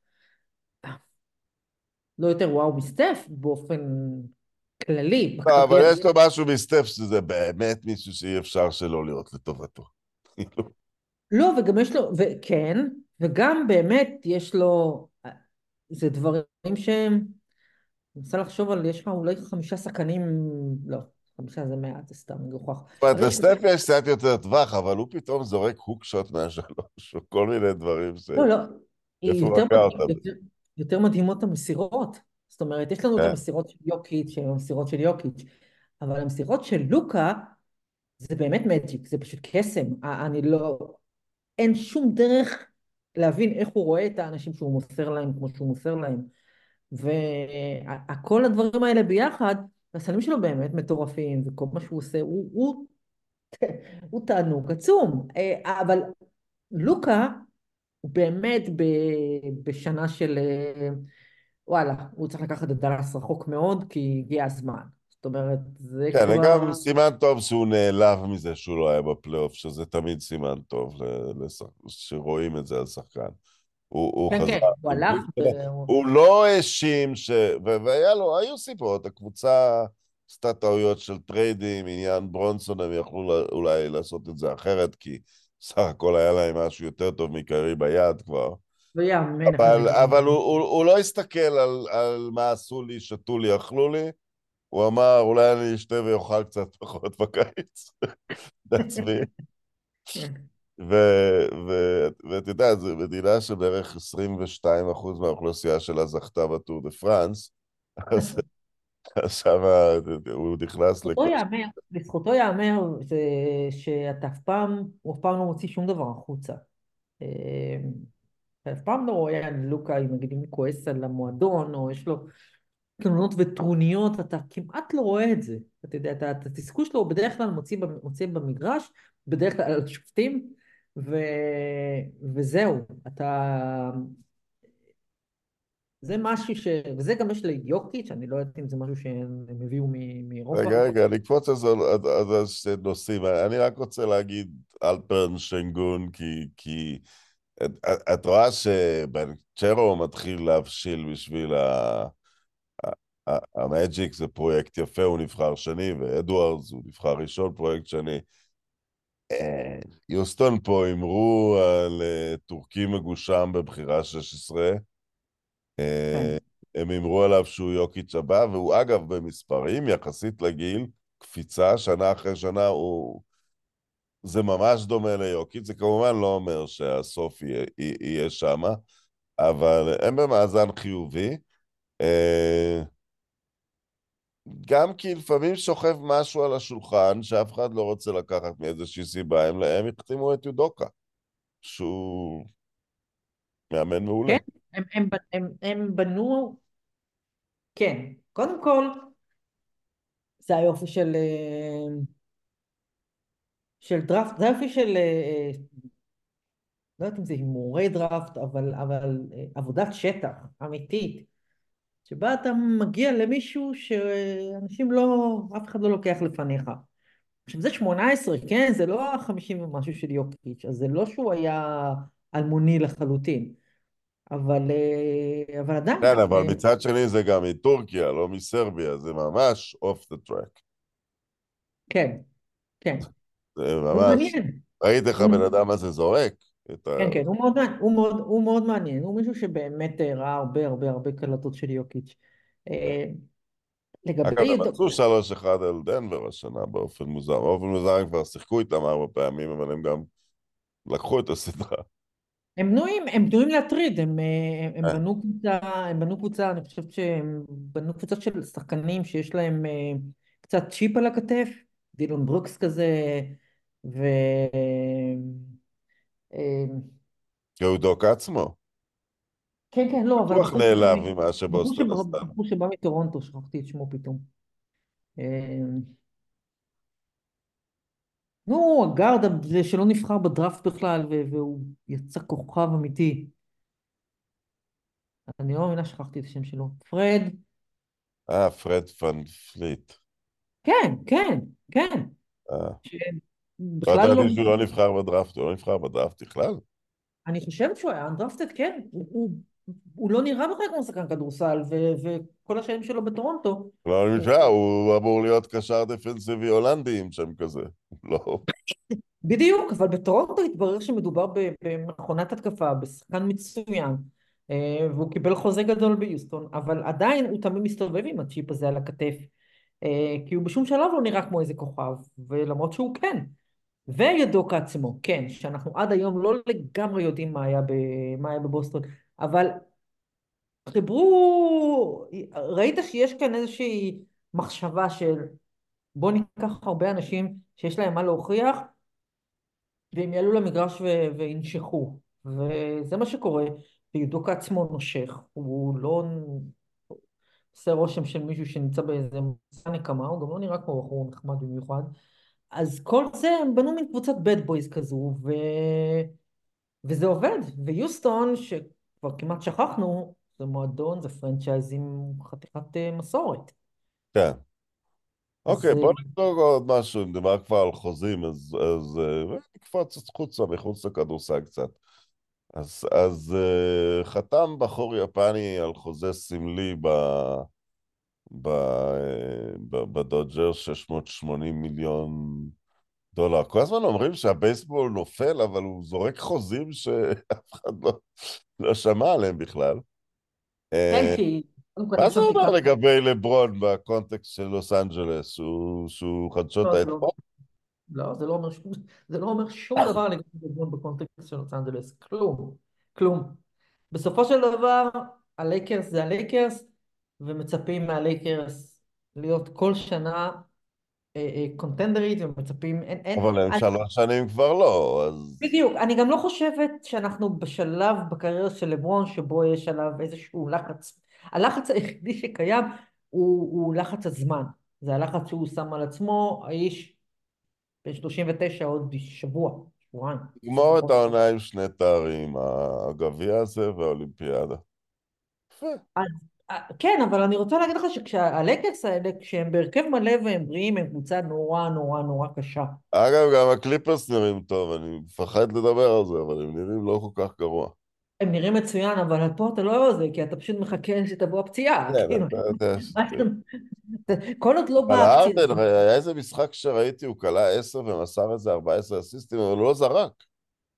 לא יותר וואו מסטף באופן כללי. לא, אבל. יש לו משהו מסטף שזה באמת מישהו שאי אפשר שלא להיות לטובתו. כאילו, לא, וגם יש לו, וכן, וגם באמת יש לו, זה דברים שהם, אני מנסה לחשוב על, יש לך אולי חמישה שחקנים, לא, חמישה זה מעט, זה סתם מגוחך. זאת אומרת, לסטף יש קצת יותר טווח, אבל הוא פתאום זורק הוק שוט מהשלוש, או כל מיני דברים ש... לא, לא, יותר? יותר, מדהימות המסירות. זאת אומרת, יש לנו את כן. המסירות של יוקיץ', שהן המסירות של יוקיץ', אבל המסירות של לוקה, זה באמת מג'יק, זה פשוט קסם. אני לא... אין שום דרך להבין איך הוא רואה את האנשים שהוא מוסר להם כמו שהוא מוסר להם. וכל הדברים האלה ביחד, הסלים שלו באמת מטורפים, וכל מה שהוא עושה, הוא, הוא, הוא תענוג עצום. אה, אבל לוקה, הוא באמת ב- בשנה של אה, וואלה, הוא צריך לקחת את דאלאס רחוק מאוד, כי הגיע הזמן. זאת אומרת, זה כן, כבר... גם סימן טוב שהוא נעלב מזה שהוא לא היה בפלייאוף, שזה תמיד סימן טוב לשח- שרואים את זה על שחקן. הוא, הוא כן, חזר. כן, הוא הלך, והוא- הוא לא האשים ש... ו- והיה לו, היו סיבות, הקבוצה עשתה טעויות של טריידים, עניין ברונסון, הם יכלו אולי לעשות את זה אחרת, כי סך הכל היה להם משהו יותר טוב מקיירי ביד כבר. ויאמן. אבל, אבל הוא, הוא, הוא לא הסתכל על, על מה עשו לי, שתו לי, אכלו לי, הוא אמר, אולי אני אשתה ואוכל קצת פחות בקיץ, לעצמי. כן. ו- ו- ואתה יודע, זו מדינה שבערך 22% מהאוכלוסייה שלה זכתה בטור דה פרנס, אז שמה הוא נכנס לזכותו לכל... ייאמר, לזכותו ייאמר זה שאתה אף פעם, הוא אף פעם לא מוציא שום דבר החוצה. אתה אף פעם לא רואה על לוקה, אם נגיד אם הוא כועס על המועדון, או יש לו תלונות וטרוניות, אתה כמעט לא רואה את זה. אתה יודע, אתה- את התסכול שלו הוא בדרך כלל מוציא, מוציא במגרש, בדרך כלל על שופטים, ו... וזהו. אתה... זה משהו ש... וזה גם יש ליוקיץ', אני לא יודעת אם זה משהו שהם הביאו מאירופה. רגע, רגע, אני אקפוץ על זה שני נושאים. אני רק רוצה להגיד אלפרן שנגון, כי... כי את, את, רואה שבנצ'רו מתחיל להבשיל בשביל ה... ה- ה- המג'יק זה פרויקט יפה, הוא נבחר שני, ואדוארדס הוא נבחר ראשון, פרויקט שני. אה, יוסטון פה הימרו על אה, טורקי מגושם בבחירה 16. אה, הם הימרו עליו שהוא יוקיץ' הבא, והוא אגב במספרים יחסית לגיל, קפיצה שנה אחרי שנה, הוא... זה ממש דומה ליוקיץ', זה כמובן לא אומר שהסוף יהיה, יהיה שמה, אבל הם במאזן חיובי. אה, גם כי לפעמים שוכב משהו על השולחן שאף אחד לא רוצה לקחת מאיזושהי סיבה, הם, הם החתימו את יודוקה, שהוא מאמן מעולה. כן, הם, הם, הם, הם בנו, כן, קודם כל, זה היופי של, אה, של דראפט, זה היופי של, אה, לא יודעת אם זה הימורי דראפט, אבל, אבל אה, עבודת שטח אמיתית, שבה אתה מגיע למישהו שאנשים לא, אף אחד לא לוקח לפניך. עכשיו זה 18, כן? זה לא ה-50 ומשהו של יוקיץ', אז זה לא שהוא היה אלמוני לחלוטין. אבל, אה, אבל עדיין. כן, אבל מצד שני זה גם מטורקיה, לא מסרביה, זה ממש אוף דה טרק. כן, כן. זה ממש... ראית איך הבן אדם הזה זורק? כן, כן, הוא מאוד, הוא מאוד, הוא מאוד מעניין. הוא מישהו שבאמת אה, ראה הרבה הרבה הרבה קלטות של יוקיץ'. אה, לגבי... אגב, הם עשו 3-1 על דנבר השנה באופן מוזר. באופן מוזר הם כבר שיחקו איתם ארבע פעמים, אבל הם גם לקחו את הסדרה. הם בנויים, הם בנויים להטריד, הם, אה, הם אה. בנו קבוצה, הם בנו קבוצה, אני חושבת שהם בנו קבוצות של שחקנים שיש להם אה, קצת צ'יפ על הכתף, דילון ברוקס כזה, ו... יהודוק עצמו. כן, כן, לא, אבל... בטוח בחור נעלב ממה שבוסטון עשתה. בחור שבא מטורונטו, שכחתי את שמו פתאום. נו, הגארד הזה שלא נבחר בדראפט בכלל, והוא יצא כוכב אמיתי. אני לא מאמינה שכחתי את השם שלו. פרד, אה, פרד ואן פליט. כן, כן, כן. אה. לא שבכלל לא... שהוא לא נבחר בדראפט, הוא לא נבחר בדראפט בכלל. אני חושבת שהוא היה undrafted, כן. הוא, הוא, לא נראה בכלל כמו שחקן כדורסל, ו- וכל השנים שלו בטורונטו. לא, אני משנה, הוא אמור להיות קשר דפנסיבי הולנדי עם שם כזה. לא. בדיוק, אבל בטורונטו התברר שמדובר במכונת התקפה, בשחקן מצוין, אה, והוא קיבל חוזה גדול ביוסטון, אבל עדיין הוא תמיד מסתובב עם הצ'יפ הזה על הכתף, אה, כי הוא בשום שלב לא נראה כמו איזה כוכב, ולמרות שהוא כן. וידוק עצמו, כן, שאנחנו עד היום לא לגמרי יודעים מה היה, ב, מה היה בבוסטון, אבל חיברו, ראית שיש כאן איזושהי מחשבה של בוא ניקח הרבה אנשים שיש להם מה להוכיח, והם יעלו למגרש ו- וינשכו, וזה מה שקורה, וידוק עצמו נושך, הוא לא עושה רושם של מישהו שנמצא באיזה מסע נקמה, הוא גם לא נראה כמו בחור נחמד במיוחד, אז כל זה הם בנו מין קבוצת bad boys כזו, ו... וזה עובד, ויוסטון, שכבר כמעט שכחנו, זה מועדון, זה פרנצ'ייז עם חתיכת אה, מסורת. כן. אוקיי, בוא אה, נבדוק עוד משהו, אם דיבר כבר על חוזים, אז, אז אה, נקפוץ החוצה, מחוץ לכדורסל קצת. אז, אז חתם בחור יפני על חוזה סמלי ב, ב, ב, בדודג'ר 680 מיליון דולר. כל הזמן אומרים שהבייסבול נופל, אבל הוא זורק חוזים שאף אחד לא, לא שמע עליהם בכלל. כן, אה, מה זה אומר לגבי לברון בקונטקסט של לוס אנג'לס, שהוא, חדשות לא, האתמול? לא, לא, זה לא אומר שום, לא שום דבר לגבי לברון בקונטקסט של לוס אנג'לס, כלום, כלום. בסופו של דבר, הלייקרס זה הלייקרס, ומצפים מהלייקרס להיות כל שנה אה, אה, קונטנדרית, ומצפים, אין, אין, אבל הם אני, שלוש שנים כבר לא, אז... בדיוק, אני גם לא חושבת שאנחנו בשלב בקריירה של לברון שבו יש עליו איזשהו לחץ. הלחץ היחידי שקיים הוא, הוא לחץ הזמן. זה הלחץ שהוא שם על עצמו, האיש בן 39 עוד שבוע, שבועיים. נגמור את העונה עם שני תארים, הגביע הזה והאולימפיאדה. אז, אה, כן, אבל אני רוצה להגיד לך שכשהלקרס האלה, כשהם בהרכב מלא והם בריאים, הם קבוצה נורא נורא נורא קשה. אגב, גם הקליפרס נראים טוב, אני מפחד לדבר על זה, אבל הם נראים לא כל כך גרוע. הם נראים מצוין, אבל פה אתה לא זה, כי אתה פשוט מחכה שתבוא הפציעה. כן, כאילו, כל עוד לא אבל באה הפציעה. הארדן, היה איזה משחק שראיתי, הוא כלה עשר ומסר איזה 14 אסיסטים, אבל הוא לא זרק.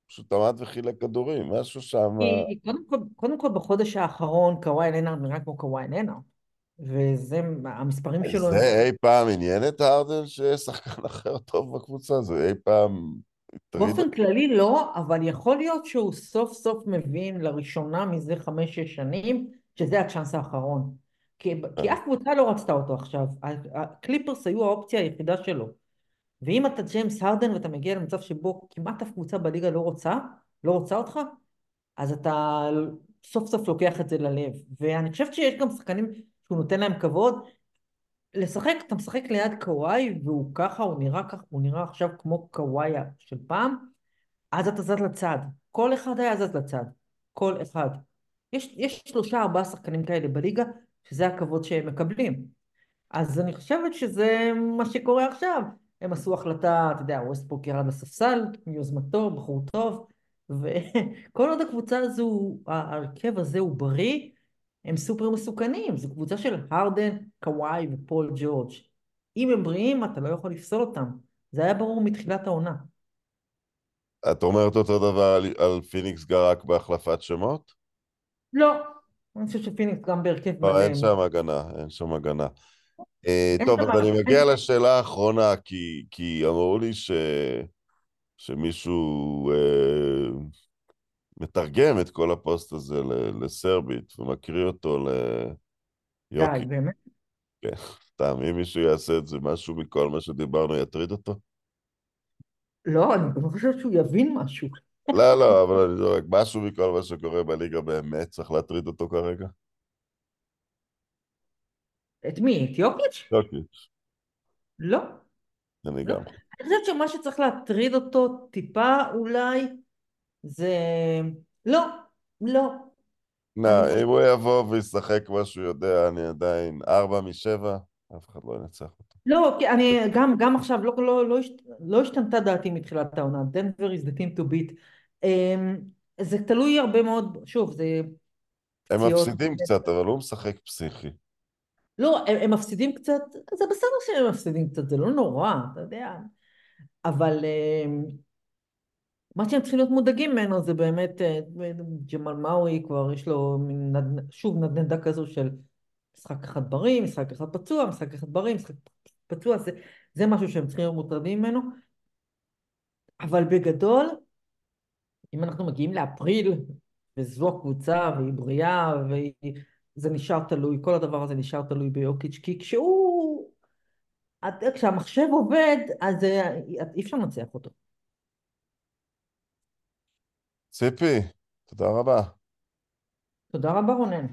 פשוט עמד וחילק כדורים, משהו שם... כי קודם כל, קודם כל בחודש האחרון קוואי לנארד נראה כמו קוואי לנארד. וזה, המספרים שלו הם... זה אי פעם עניין את הארדן שיש שחקן אחר טוב בקבוצה? זה אי פעם באופן כללי לא, אבל יכול להיות שהוא סוף סוף מבין לראשונה מזה חמש-שש שנים שזה הצ'אנס האחרון. כי, כי אף קבוצה לא רצתה אותו עכשיו. הקליפרס היו האופציה היחידה שלו. ואם אתה ג'יימס הרדן ואתה מגיע למצב שבו כמעט אף קבוצה בליגה לא רוצה, לא רוצה אותך, אז אתה סוף סוף לוקח את זה ללב. ואני חושבת שיש גם שחקנים שהוא נותן להם כבוד. לשחק, אתה משחק ליד קוואי והוא ככה, הוא נראה ככה, הוא נראה עכשיו כמו קוואי של פעם, אז אתה זז לצד. כל אחד היה זז לצד. כל אחד. יש, יש שלושה ארבעה שחקנים כאלה בליגה, שזה הכבוד שהם מקבלים. אז אני חושבת שזה מה שקורה עכשיו. הם עשו החלטה, אתה יודע, ווסטבורק ירד לספסל מיוזמתו, בחור טוב, וכל עוד הקבוצה הזו, ההרכב הזה הוא בריא, הם סופר מסוכנים. זו קבוצה של הרדן, קוואי ופול ג'ורג'. אם הם בריאים, אתה לא יכול לפסול אותם. זה היה ברור מתחילת העונה. את אומרת אותו דבר על, על פיניקס רק בהחלפת שמות? לא. אני חושבת שפיניקס גם בהרכב לא, מלא. אין שם הגנה, אין שם הגנה. אה, טוב, אז אני. מגיע לשאלה האחרונה, כי, כי אמרו לי ש, שמישהו אה, מתרגם את כל הפוסט הזה לסרבית ומקריא אותו ליוקי. די, באמת? סתם, אם מישהו יעשה את זה, משהו מכל מה שדיברנו יטריד אותו? לא, אני לא חושבת שהוא יבין משהו. לא, לא, אבל אני זורק, משהו מכל מה שקורה בליגה באמת צריך להטריד אותו כרגע? את מי? את יוקיץ'? יוקיץ', לא. אני לא. גם. אני חושבת שמה שצריך להטריד אותו טיפה אולי זה... לא, לא. לא, אם הוא יבוא וישחק כמו שהוא יודע, אני עדיין ארבע משבע, אף אחד לא ינצח אותו. לא, כי אני גם, גם עכשיו, לא, לא, לא, השת- לא השתנתה דעתי מתחילת העונה. דנבר is the team to beat. אמ, זה תלוי הרבה מאוד, שוב, זה הם. מפסידים קצת, אבל הוא משחק פסיכי. לא, הם, הם מפסידים קצת, זה בסדר שהם מפסידים קצת, זה לא נורא, אתה יודע. אבל אמ, מה שהם צריכים להיות מודאגים ממנו זה באמת, אה, ג'מאל מאווי כבר יש לו נד... שוב נדנדה כזו של משחק אחד בריא, משחק אחד פצוע, משחק אחד בריא, משחק פצוע, זה, זה משהו שהם צריכים להיות מוטרדים ממנו. אבל בגדול, אם אנחנו מגיעים לאפריל, וזו הקבוצה, והיא בריאה, וזה נשאר תלוי, כל הדבר הזה נשאר תלוי ביוקיץ', כי כשהוא, כשהמחשב עובד, אז אה, אי אפשר לנצח אותו. ציפי, תודה רבה. תודה רבה רונן.